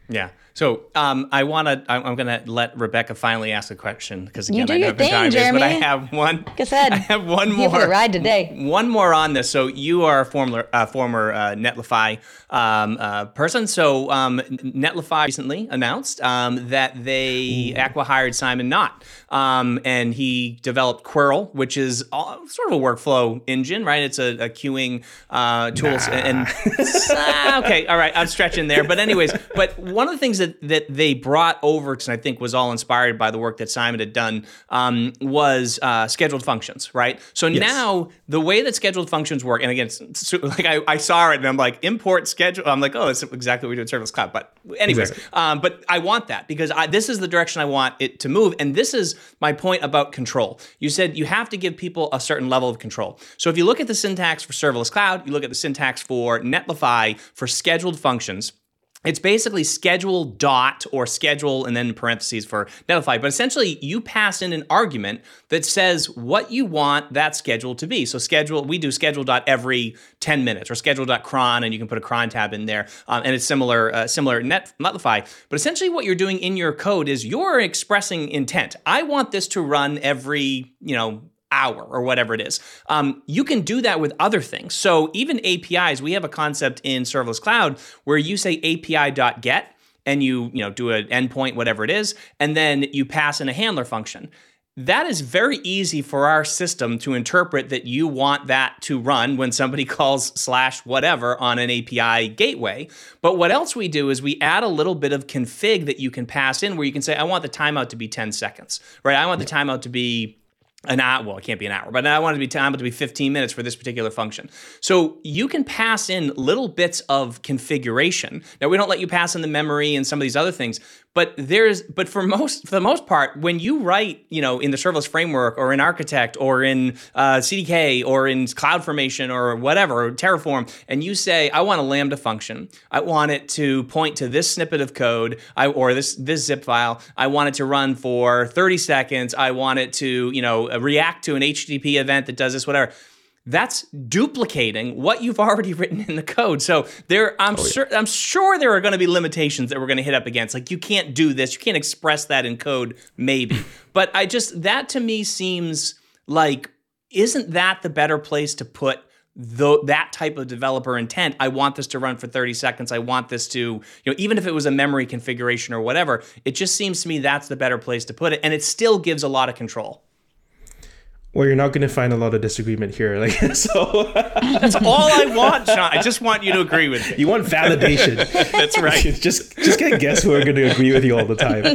Yeah. So um, I want to. I'm going to let Rebecca finally ask a question because again, you I know thing, time Jeremy. is, but I have one. I said, I have one more. the ride today. One more on this. So you are a former uh, former uh, Netlify um, uh, person. So um, Netlify recently announced um, that they acqui-hired Simon Knott, um, and he developed Quirrel, which is all, sort of a workflow engine, right? It's a, a queuing uh, tools. Nah. And, and okay, all right, I'm stretching there, but anyways, but one of the things that that that they brought over, and I think was all inspired by the work that Simon had done, um, was uh, scheduled functions, right? So yes. now the way that scheduled functions work, and again, like I, I, saw it and I'm like import schedule. I'm like, oh, that's exactly what we do in Serverless Cloud. But anyways, exactly. um, but I want that because I, this is the direction I want it to move, and this is my point about control. You said you have to give people a certain level of control. So if you look at the syntax for Serverless Cloud, you look at the syntax for Netlify for scheduled functions it's basically schedule dot or schedule and then parentheses for Netlify. But essentially, you pass in an argument that says what you want that schedule to be. So schedule, we do schedule dot every 10 minutes or schedule dot cron, and you can put a cron tab in there. Um, and it's similar, uh, similar Net, Netlify. But essentially, what you're doing in your code is you're expressing intent. I want this to run every, you know, hour or whatever it is. Um, you can do that with other things. So even APIs, we have a concept in Serverless Cloud where you say API.get and you you know do an endpoint, whatever it is, and then you pass in a handler function. That is very easy for our system to interpret that you want that to run when somebody calls slash whatever on an API gateway. But what else we do is we add a little bit of config that you can pass in where you can say, I want the timeout to be 10 seconds, right? I want the timeout to be an hour. Well, it can't be an hour, but I want it to be time to be 15 minutes for this particular function. So you can pass in little bits of configuration. Now we don't let you pass in the memory and some of these other things, but there's but for most for the most part, when you write, you know, in the serverless framework or in Architect or in uh, CDK or in CloudFormation or whatever or Terraform, and you say, I want a Lambda function, I want it to point to this snippet of code, I, or this this zip file, I want it to run for 30 seconds, I want it to, you know, react to an HTTP event that does this, whatever that's duplicating what you've already written in the code. So there, I'm oh, yeah. sure, I'm sure there are going to be limitations that we're going to hit up against. Like you can't do this, you can't express that in code, maybe. but I just that to me seems like isn't that the better place to put the, that type of developer intent i want this to run for 30 seconds i want this to you know even if it was a memory configuration or whatever it just seems to me that's the better place to put it and it still gives a lot of control well, you're not going to find a lot of disagreement here. Like so, that's all I want, Sean. I just want you to agree with me. You want validation. that's right. just just can't guess who are going to agree with you all the time.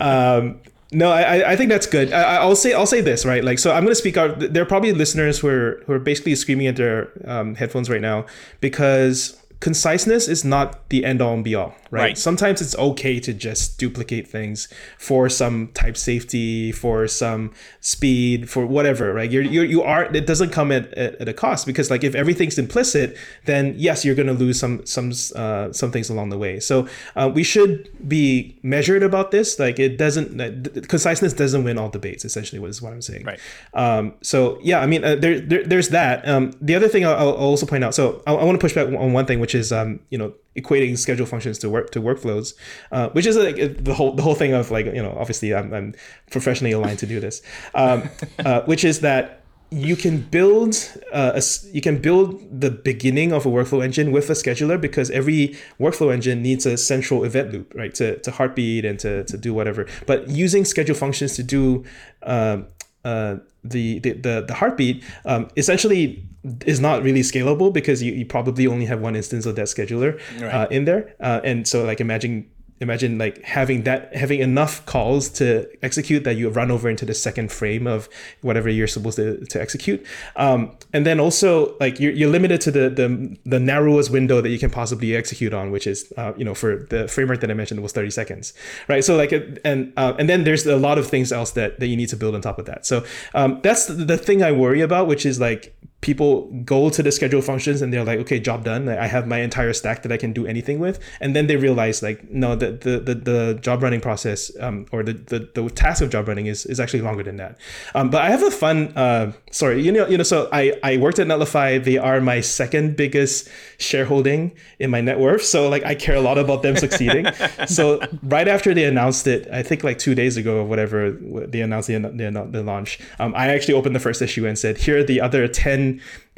Um, no, I, I think that's good. I, will say I'll say this right. Like, so I'm going to speak out. There are probably listeners who are who are basically screaming at their um, headphones right now because conciseness is not the end all and be all, right? right? Sometimes it's okay to just duplicate things for some type safety, for some speed, for whatever, right? You're, you're you are it doesn't come at, at, at, a cost because like if everything's implicit, then yes, you're going to lose some some uh, some things along the way. So uh, we should be measured about this. Like it doesn't uh, conciseness doesn't win all debates. Essentially, what is what I'm saying. Right. Um, so yeah, I mean, uh, there, there, there's that. Um, the other thing I'll, I'll also point out. So I, I want to push back on one thing, which which is um, you know equating schedule functions to work to workflows, uh, which is like the whole the whole thing of like you know obviously I'm, I'm professionally aligned to do this, um, uh, which is that you can build uh, a, you can build the beginning of a workflow engine with a scheduler because every workflow engine needs a central event loop right to, to heartbeat and to, to do whatever. But using schedule functions to do uh, uh, the, the the the heartbeat um, essentially is not really scalable because you, you probably only have one instance of that scheduler right. uh, in there uh, and so like imagine imagine like having that having enough calls to execute that you run over into the second frame of whatever you're supposed to, to execute. Um, and then also like you're, you're limited to the, the the narrowest window that you can possibly execute on which is uh, you know for the framework that i mentioned was 30 seconds right? So like and uh, and then there's a lot of things else that, that you need to build on top of that. So um, that's the thing i worry about which is like people go to the schedule functions and they're like, okay, job done. I have my entire stack that I can do anything with. And then they realize like, no, the the the, the job running process um, or the, the the task of job running is, is actually longer than that. Um, but I have a fun uh, sorry, you know, you know, so I, I worked at Netlify. They are my second biggest shareholding in my net worth. So like I care a lot about them succeeding. so right after they announced it, I think like two days ago or whatever, they announced the, the, the launch. Um, I actually opened the first issue and said, here are the other 10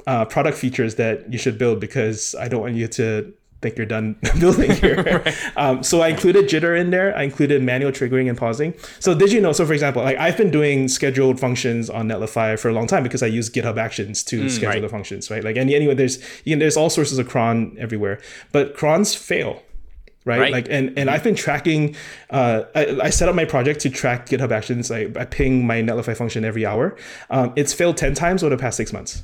uh, product features that you should build because I don't want you to think you're done building here. right. um, so I included jitter in there. I included manual triggering and pausing. So did you know? So for example, like I've been doing scheduled functions on Netlify for a long time because I use GitHub Actions to mm, schedule right. the functions, right? Like any anyway, there's you know, there's all sources of cron everywhere, but crons fail. Right? right? Like, and, and I've been tracking, uh, I, I set up my project to track GitHub Actions. I, I ping my Netlify function every hour. Um, it's failed 10 times over the past six months.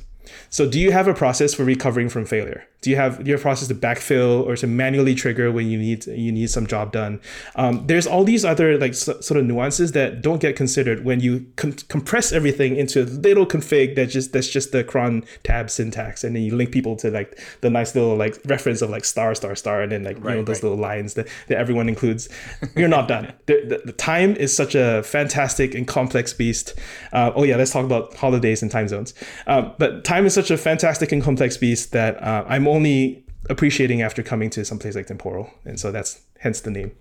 So do you have a process for recovering from failure? Do you have your process to backfill or to manually trigger when you need you need some job done? Um, there's all these other like so, sort of nuances that don't get considered when you com- compress everything into a little config that just that's just the cron tab syntax, and then you link people to like the nice little like reference of like star star star, and then like right, you know those right. little lines that, that everyone includes. You're not done. The, the, the, time is such a fantastic and complex beast. Uh, oh yeah, let's talk about holidays and time zones. Um, but time is such a fantastic and complex beast that uh, I'm only appreciating after coming to some place like Temporal, and so that's hence the name.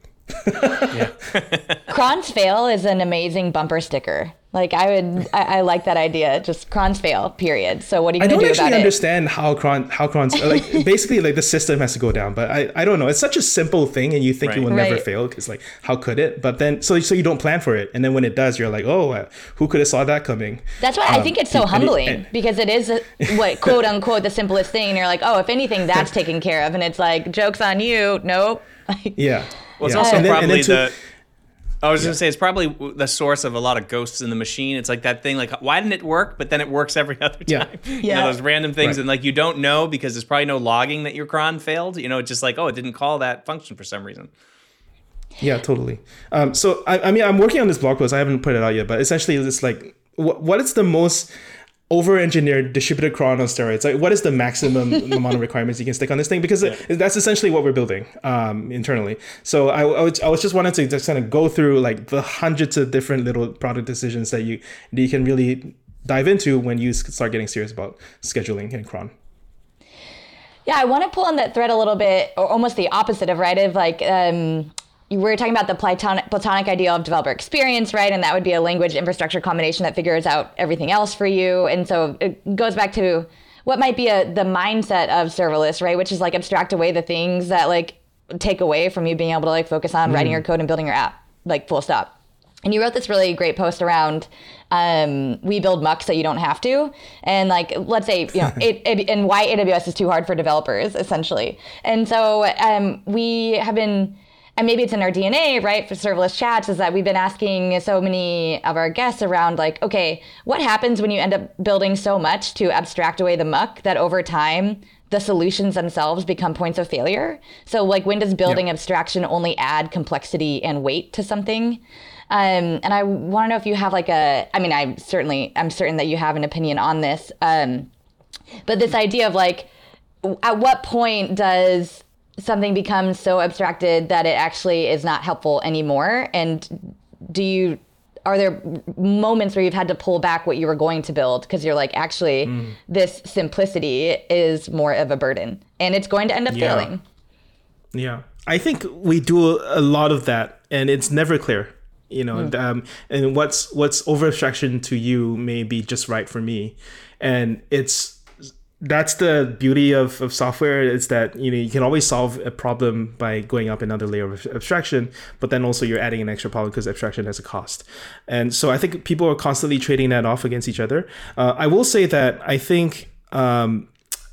yeah. Crons fail is an amazing bumper sticker. Like I would, I, I, like that idea. Just crons fail, period. So what are you going to do about it? I don't actually understand how cron, how crons, like basically like the system has to go down. But I, I don't know. It's such a simple thing, and you think right. it will never right. fail because like how could it? But then so so you don't plan for it, and then when it does, you're like, oh, uh, who could have saw that coming? That's why um, I think it's so humbling and, and, because it is what quote unquote the simplest thing, and you're like, oh, if anything, that's taken care of, and it's like jokes on you. Nope. yeah. Well, it's yeah. also probably the I was yeah. gonna say it's probably the source of a lot of ghosts in the machine. It's like that thing, like why didn't it work? But then it works every other time. Yeah, yeah. You know, those random things, right. and like you don't know because there's probably no logging that your cron failed. You know, it's just like oh, it didn't call that function for some reason. Yeah, totally. Um, so I, I mean, I'm working on this blog post. I haven't put it out yet, but essentially, it's like what, what is the most over-engineered distributed cron on steroids. Like what is the maximum amount of requirements you can stick on this thing? Because yeah. that's essentially what we're building um, internally. So I, I, was, I was just wanted to just kind of go through like the hundreds of different little product decisions that you that you can really dive into when you start getting serious about scheduling in cron yeah i want to pull on that thread a little bit or almost the opposite of right of like um, we were talking about the platonic, platonic ideal of developer experience, right? And that would be a language infrastructure combination that figures out everything else for you. And so it goes back to what might be a the mindset of serverless, right? Which is like abstract away the things that like take away from you being able to like focus on mm. writing your code and building your app, like full stop. And you wrote this really great post around um, we build muck so you don't have to, and like let's say you know it, it, and why AWS is too hard for developers essentially. And so um, we have been and maybe it's in our DNA, right, for serverless chats, is that we've been asking so many of our guests around, like, okay, what happens when you end up building so much to abstract away the muck that over time the solutions themselves become points of failure? So, like, when does building yep. abstraction only add complexity and weight to something? Um, and I want to know if you have like a, I mean, I'm certainly, I'm certain that you have an opinion on this. Um, but this idea of like, at what point does something becomes so abstracted that it actually is not helpful anymore? And do you are there moments where you've had to pull back what you were going to build because you're like actually mm. this simplicity is more of a burden and it's going to end up yeah. failing yeah i think we do a lot of that and it's never clear you know mm. um, and what's what's over abstraction to you may be just right for me and it's that's the beauty of, of software is that you know you can always solve a problem by going up another layer of abstraction but then also you're adding an extra problem because abstraction has a cost. And so i think people are constantly trading that off against each other. Uh, i will say that i think um,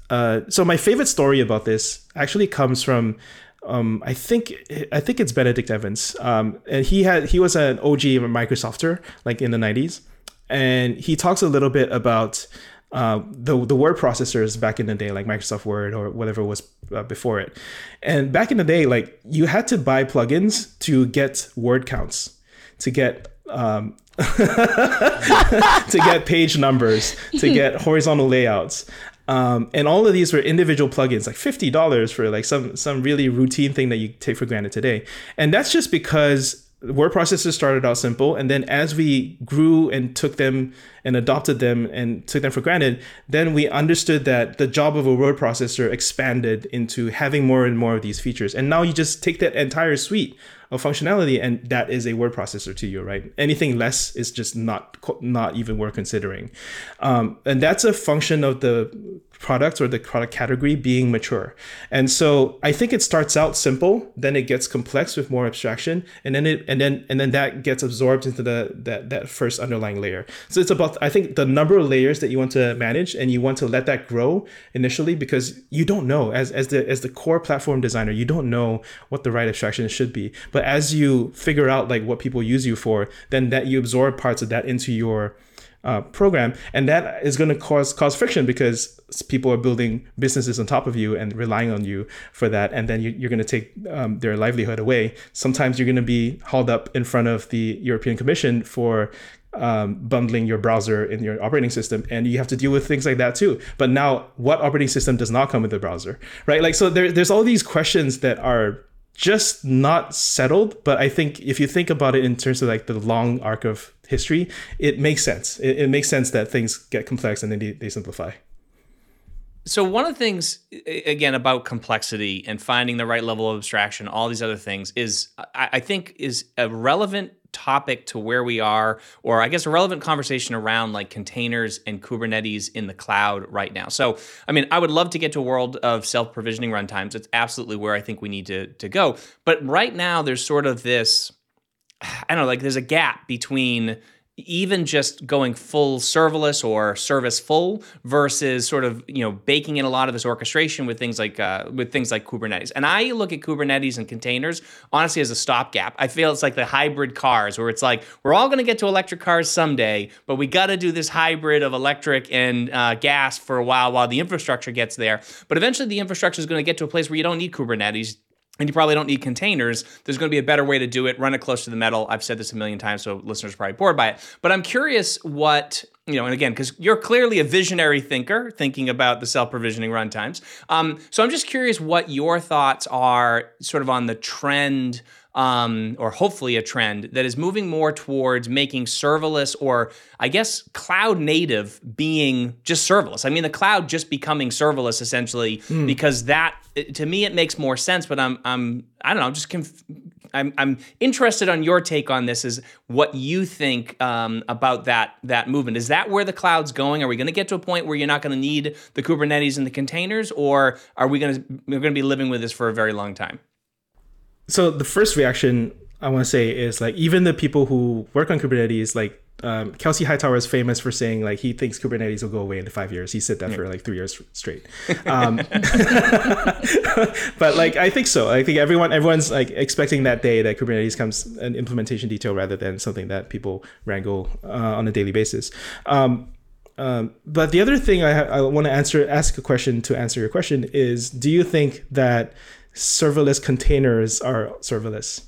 uh, so my favorite story about this actually comes from um, I think I think it's Benedict Evans, um, and he had he was an OG of Microsofter like in the '90s, and he talks a little bit about uh, the the word processors back in the day, like Microsoft Word or whatever was uh, before it. And back in the day, like you had to buy plugins to get word counts, to get um, to get page numbers, to get horizontal layouts. Um, and all of these were individual plugins, like fifty dollars for like some some really routine thing that you take for granted today. And that's just because word processors started out simple and then as we grew and took them and adopted them and took them for granted then we understood that the job of a word processor expanded into having more and more of these features. And now you just take that entire suite of functionality and that is a word processor to you right anything less is just not not even worth considering um, and that's a function of the product or the product category being mature. And so I think it starts out simple, then it gets complex with more abstraction, and then it and then and then that gets absorbed into the that that first underlying layer. So it's about I think the number of layers that you want to manage and you want to let that grow initially because you don't know as as the as the core platform designer, you don't know what the right abstraction should be. But as you figure out like what people use you for, then that you absorb parts of that into your uh, program, and that is going to cause cause friction because people are building businesses on top of you and relying on you for that, and then you, are going to take um, their livelihood away. Sometimes you're going to be hauled up in front of the European Commission for um, bundling your browser in your operating system. And you have to deal with things like that too. But now what operating system does not come with the browser right? Like so there, there's all these questions that are just not settled but i think if you think about it in terms of like the long arc of history, it makes sense. It, it makes sense that things get complex and then they, they simplify. So one of the things again about complexity and finding the right level of abstraction, all these other things is I think is a relevant topic to where we are, or I guess a relevant conversation around like containers and Kubernetes in the cloud right now. So, I mean, I would love to get to a world of self-provisioning runtimes. It's absolutely where I think we need to to go. But right now, there's sort of this I don't know, like there's a gap between even just going full serverless or service full versus sort of you know baking in a lot of this orchestration with things like uh, with things like Kubernetes. And I look at Kubernetes and containers honestly as a stopgap. I feel it's like the hybrid cars where it's like we're all going to get to electric cars someday, but we got to do this hybrid of electric and uh, gas for a while while the infrastructure gets there. But eventually the infrastructure is going to get to a place where you don't need Kubernetes and you probably don't need containers. There's going to be a better way to do it. Run it close to the metal. I've said this a million times, so listeners are probably bored by it. But I'm curious what you know, and again, because you're clearly a visionary thinker, thinking about the self-provisioning runtimes. Um, so I'm just curious what your thoughts are, sort of on the trend um, or hopefully a trend that is moving more towards making serverless or I guess cloud native being just serverless. I mean, the cloud just becoming serverless essentially mm. because that to me it makes more sense. But I'm I'm I don't know, I'm just conf- I'm I'm interested on your take on this. Is what you think um, about that that movement? Is that where the cloud's going? Are we going to get to a point where you're not going to need the Kubernetes and the containers, or are we going to we're going to be living with this for a very long time? So the first reaction I want to say is like even the people who work on Kubernetes, like um, Kelsey Hightower is famous for saying like he thinks Kubernetes will go away in five years. He said that yeah. for like three years straight. Um, but like I think so. I think everyone everyone's like expecting that day that Kubernetes comes an implementation detail rather than something that people wrangle uh, on a daily basis. Um, um, but the other thing I, ha- I want to answer, ask a question to answer your question is: Do you think that serverless containers are serverless.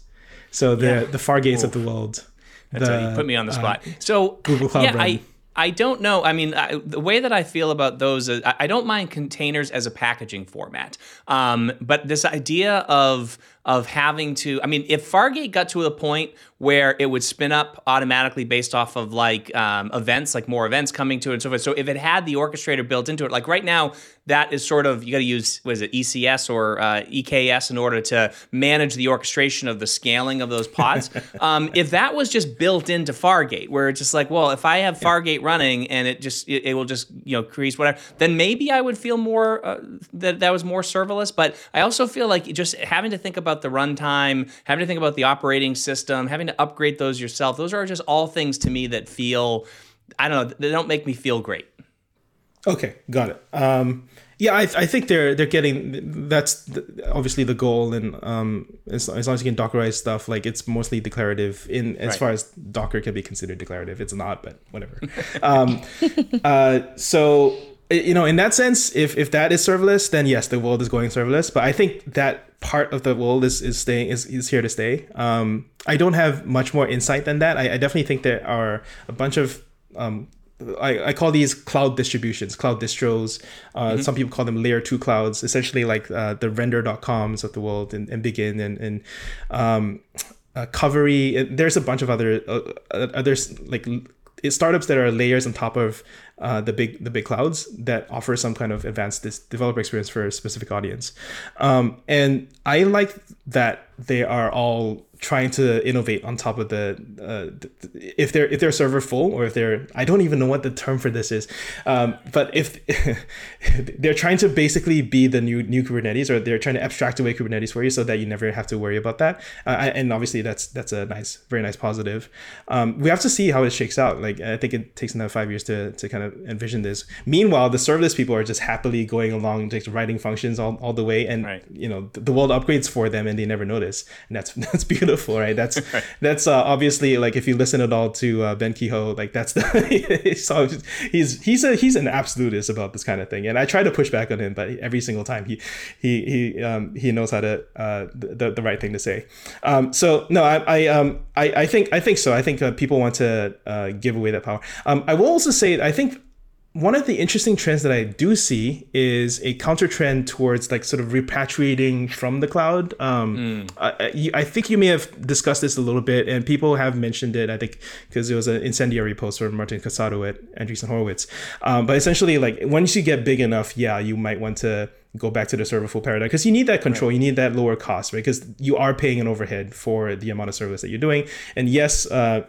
So the yeah. the Fargates of the world. That's the, a, you put me on the spot. Uh, so Google Cloud yeah, Run. I I don't know. I mean, I, the way that I feel about those, is, I, I don't mind containers as a packaging format. Um, but this idea of of having to, I mean, if Fargate got to a point where it would spin up automatically based off of like um, events, like more events coming to it and so forth. So if it had the orchestrator built into it, like right now, that is sort of, you got to use, was it ECS or uh, EKS in order to manage the orchestration of the scaling of those pods. um, if that was just built into Fargate, where it's just like, well, if I have Fargate running and it just, it, it will just, you know, crease whatever, then maybe I would feel more, uh, that that was more serverless. But I also feel like just having to think about about the runtime, having to think about the operating system, having to upgrade those yourself. Those are just all things to me that feel, I don't know, they don't make me feel great. Okay, got it. Um, yeah, I, I think they're they're getting that's the, obviously the goal, and um, as, as long as you can Dockerize stuff, like it's mostly declarative. In as Right. far as Docker can be considered declarative, it's not, but whatever. um, uh, so you know, in that sense, if if that is serverless, then yes, the world is going serverless. But I think that part of the world is is staying is, is here to stay. Um, I don't have much more insight than that. I, I definitely think there are a bunch of um, I, I call these cloud distributions, cloud distros. Uh, Some people call them layer two clouds, essentially like uh, the render.coms of the world and, and begin and, and um, uh, Qovery. There's a bunch of other uh, uh, others like l- startups that are layers on top of uh, the big the big clouds that offer some kind of advanced dis- developer experience for a specific audience. Um, and I like that they are all trying to innovate on top of the uh, if they're if they're server full or if they're I don't even know what the term for this is, um, but if they're trying to basically be the new new Kubernetes or they're trying to abstract away Kubernetes for you so that you never have to worry about that. Uh, and obviously that's that's a nice very nice positive. Um, we have to see how it shakes out. Like I think it takes another five years to to kind of envision this. Meanwhile, the serverless people are just happily going along just writing functions all, all the way and Right. you know the world upgrades for them and they never notice and that's that's beautiful right? That's that's uh, obviously like if you listen at all to uh, ben kehoe like that's the so he's he's a he's an absolutist about this kind of thing. And i try to push back on him but every single time he he he um he knows how to uh the, the right thing to say. Um so no i i um i i think i think so. I think uh, people want to uh give away that power. Um i will also say i think one of the interesting trends that I do see is a counter trend towards like sort of repatriating from the cloud. Um, I, I- I think you may have discussed this a little bit, and people have mentioned it. I think because it was an incendiary post from Martin Casado at Andreessen Horowitz. Um, but essentially, like once you get big enough, yeah, you might want to go back to the serverful paradigm because you need that control, you need that lower cost, right? Because you are paying an overhead for the amount of service that you're doing. And yes, uh,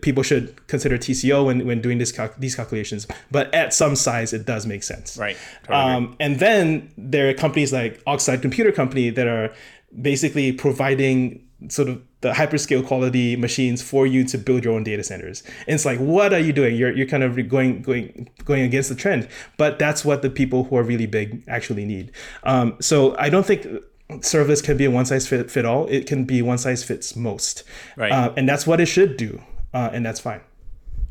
people should consider TCO when, when doing this cal- these calculations. But at some size, it does make sense. Right. Totally. Um, and then there are companies like Oxide Computer Company that are basically providing sort of the hyperscale quality machines for you to build your own data centers. And it's like, what are you doing? You're, you're kind of going going going against the trend. But that's what the people who are really big actually need. Um, so I don't think service can be a one size fit, fit all. It can be one size fits most. Right. Uh, and that's what it should do. Uh, and that's fine.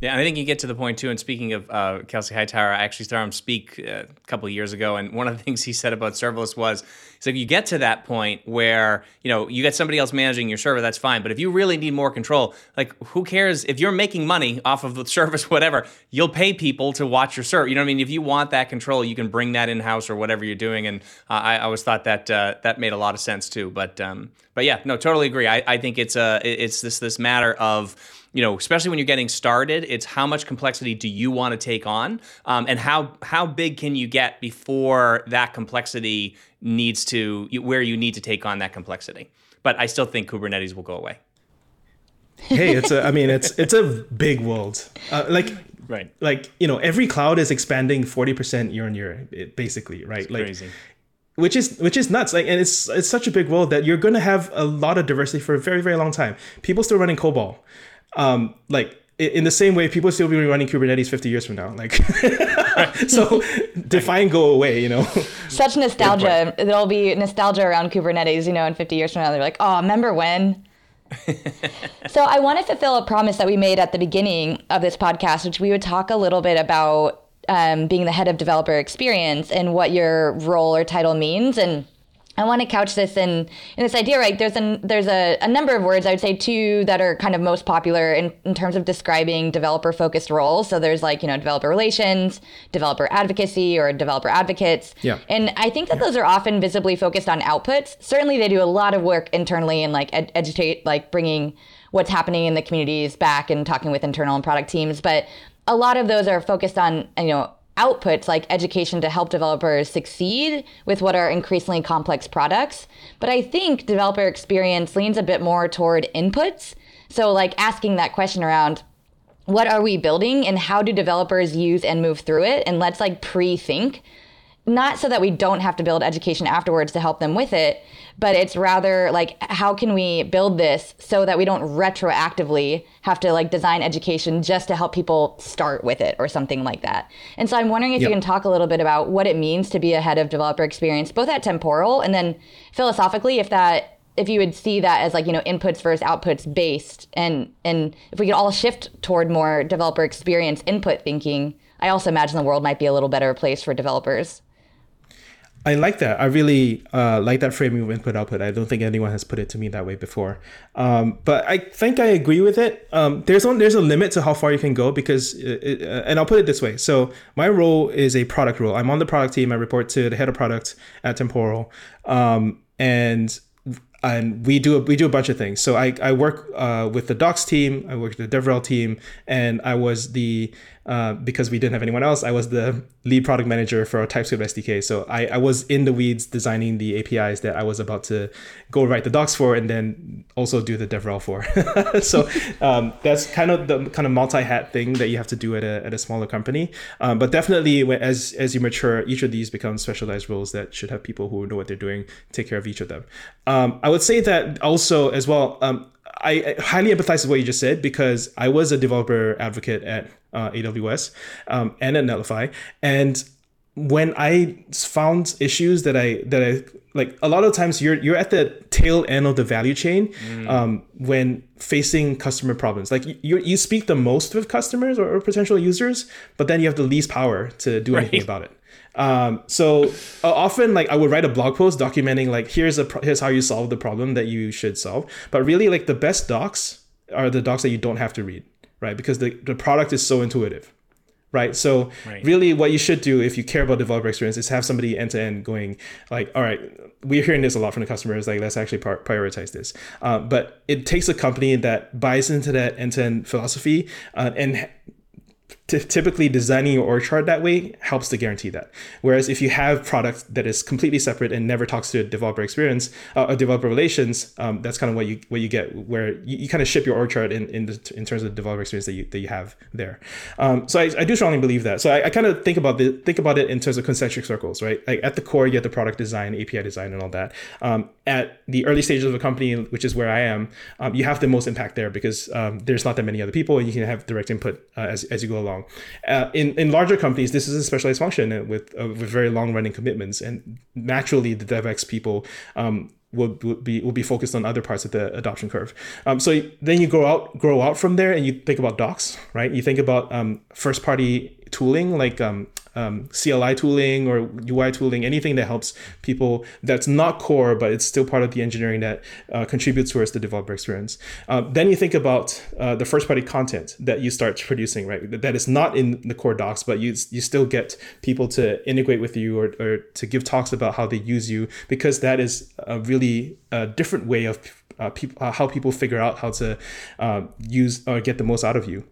Yeah, I think you get to the point too. And speaking of uh, Kelsey Hightower, I actually saw him speak uh, a couple years ago, and one of the things he said about serverless was, "So if you get to that point where you know you get somebody else managing your server, that's fine. But if you really need more control, like who cares if you're making money off of the service, whatever? You'll pay people to watch your server. You know what I mean? If you want that control, you can bring that in house or whatever you're doing. And uh, I, I always thought that uh, that made a lot of sense too. But um, but yeah, no, totally agree. I, I think it's a it's this this matter of you know, especially when you're getting started, it's how much complexity do you want to take on, um, and how how big can you get before that complexity needs to where you need to take on that complexity. But I still think Kubernetes will go away. hey, it's a. I mean, it's it's a big world. Uh, like Right. like you know, every cloud is expanding forty percent year on year, basically, right? like Crazy. which is which is nuts. Like, and it's it's such a big world that you're going to have a lot of diversity for a very very long time. People still running COBOL, um, like in the same way people still be running Kubernetes 50 years from now. Like, so define go away, you know. Such nostalgia. There'll be nostalgia around Kubernetes, you know, in 50 years from now. They're like, oh, remember when? so I want to fulfill a promise that we made at the beginning of this podcast, which we would talk a little bit about um, being the head of developer experience and what your role or title means. And I want to couch this in, in this idea, right? There's a there's a, a number of words. I would say two that are kind of most popular in, in terms of describing developer focused roles. So there's like you know developer relations, developer advocacy, or developer advocates. Yeah. And I think that those are often visibly focused on outputs. Certainly, they do a lot of work internally and like ed- educate, like bringing what's happening in the communities back and talking with internal and product teams. But a lot of those are focused on you know outputs like education to help developers succeed with what are increasingly complex products. But I think developer experience leans a bit more toward inputs. So like asking that question around what are we building and how do developers use and move through it and let's like pre-think not so that we don't have to build education afterwards to help them with it, but it's rather like how can we build this so that we don't retroactively have to like design education just to help people start with it or something like that. And so I'm wondering if yep. you can talk a little bit about what it means to be a head of developer experience both at Temporal and then philosophically if that if you would see that as like you know inputs versus outputs based and and if we could all shift toward more developer experience input thinking i also imagine the world might be a little better place for developers I like that. I really uh, like that framing of input output. I don't think anyone has put it to me that way before. Um, but I think I agree with it. Um, there's on, there's a limit to how far you can go because, it, uh, and I'll put it this way. So my role is a product role. I'm on the product team. I report to the head of product at Temporal, um, and and we do a, we do a bunch of things. So I, I work uh, with the docs team, I work with the DevRel team, and I was the uh, because we didn't have anyone else, I was the lead product manager for our TypeScript SDK. So I, I was in the weeds designing the APIs that I was about to go write the docs for, and then also do the DevRel for. so um, that's kind of the kind of multi-hat thing that you have to do at a, at a smaller company. Um, but definitely, as as you mature, each of these becomes specialized roles that should have people who know what they're doing take care of each of them. Um, I would say that also as well. Um, I highly empathize with what you just said because I was a developer advocate at uh, AWS um, and at Netlify, and when I found issues that I that I like, a lot of times you're you're at the tail end of the value chain mm. um, when facing customer problems. Like you you speak the most with customers or, or potential users, but then you have the least power to do right. anything about it. Um, so uh, often, like I would write a blog post documenting like here's a pro- here's how you solve the problem that you should solve. But really, like the best docs are the docs that you don't have to read, right? Because the the product is so intuitive, right? So right. really, what you should do if you care about developer experience is have somebody end to end going like, all right, we're hearing this a lot from the customers. Like, let's actually prioritize this. Uh, but it takes a company that buys into that end to end philosophy uh, and t- typically designing your org chart that way helps to guarantee that. Whereas if you have product that is completely separate and never talks to a developer experience, uh, a developer relations, um, that's kind of what you what you get where you, you kind of ship your org chart in in, the, in terms of the developer experience that you that you have there. Um, so I, I do strongly believe that. So I, I kind of think about the think about it in terms of concentric circles, right? Like at the core, you have the product design, API design, and all that. Um, at the early stages of a company, which is where I am, um, you have the most impact there because um, there's not that many other people, and you can have direct input uh, as as you go along. Uh, in in larger companies, this is a specialized function with uh, with very long running commitments, and naturally the DevX people. Um, will, will be will be focused on other parts of the adoption curve. Um, so then you grow out grow out from there, and you think about docs, right? You think about um, first party tooling like um, um, CLI tooling or UI tooling, anything that helps people that's not core, but it's still part of the engineering that uh, contributes towards the developer experience. Uh, then you think about uh, the first party content that you start producing, right? That is not in the core docs, but you, you still get people to integrate with you or, or to give talks about how they use you because that is a really uh, different way of uh, people, uh, how people figure out how to use or get the most out of you.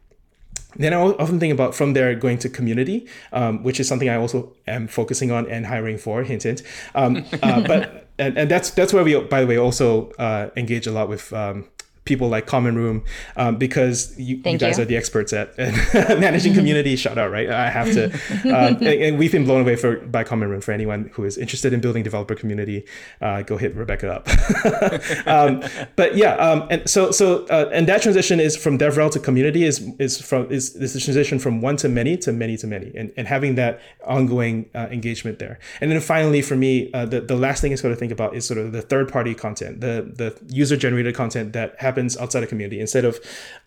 Then I often think about from there going to community, um, which is something I also am focusing on and hiring for. Hint, hint. Um, uh, but and, and that's that's where we, by the way, also uh, engage a lot with um, people like Common Room um, because you, you guys you. are the experts at, managing community. Shout out, right? I have to. Um, and, and, we've been blown away for by Common Room. For anyone who is interested in building developer community, uh, go hit Rebecca up. um, but yeah, um, and so so uh, and that transition is from DevRel to community is is from is this transition from one to many to many to many, and, and having that ongoing uh, engagement there. And then finally, for me, uh, the the last thing is going to think about is sort of the third party content, the the user generated content that happens outside the community. Instead of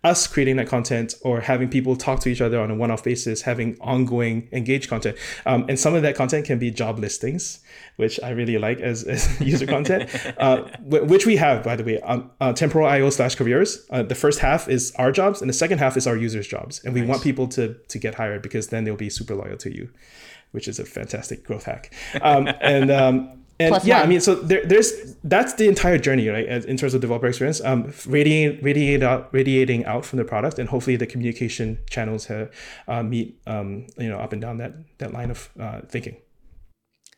us creating that content or having people talk to each other on a one-off basis having ongoing engaged content um, and some of that content can be job listings which i really like as, as user content uh, which we have by the way on uh, temporal io slash careers. Uh, the first half is our jobs and the second half is our users jobs. And we nice. want people to to get hired because then they'll be super loyal to you which is a fantastic growth hack. Um, and um, and Plus yeah, one. I mean, so there, there's that's the entire journey, right? In terms of developer experience, um, radiating, radiate out, radiating out from the product, and hopefully the communication channels have, uh, meet, um, you know, up and down that that line of uh, thinking.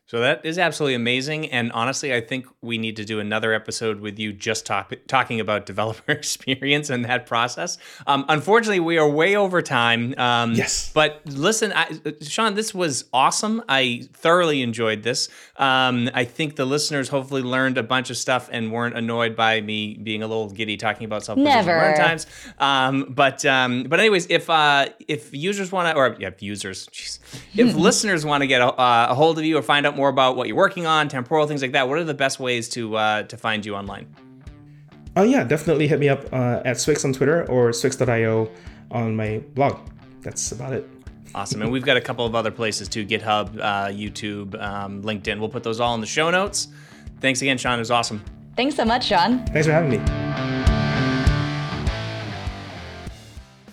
So that is absolutely amazing. And honestly, I think we need to do another episode with you just talk, talking about developer experience and that process. Um, unfortunately, we are way over time. Um, yes. But listen, I, Sean, this was awesome. I thoroughly enjoyed this. Um, I think the listeners hopefully learned a bunch of stuff and weren't annoyed by me being a little giddy talking about self Never. runtimes. Um, but um, but anyways, if uh, if users want to, or yeah, users, geez. if listeners want to get a, uh, a hold of you or find out more about what you're working on, temporal things like that, what are the best ways to uh, to find you online? Oh yeah, definitely hit me up uh, at swyx on Twitter or swyx.io on my blog. That's about it. Awesome. And we've got a couple of other places too GitHub, uh, YouTube, um, LinkedIn. We'll put those all in the show notes. Thanks again, Sean. It was awesome. Thanks so much, Sean. Thanks for having me.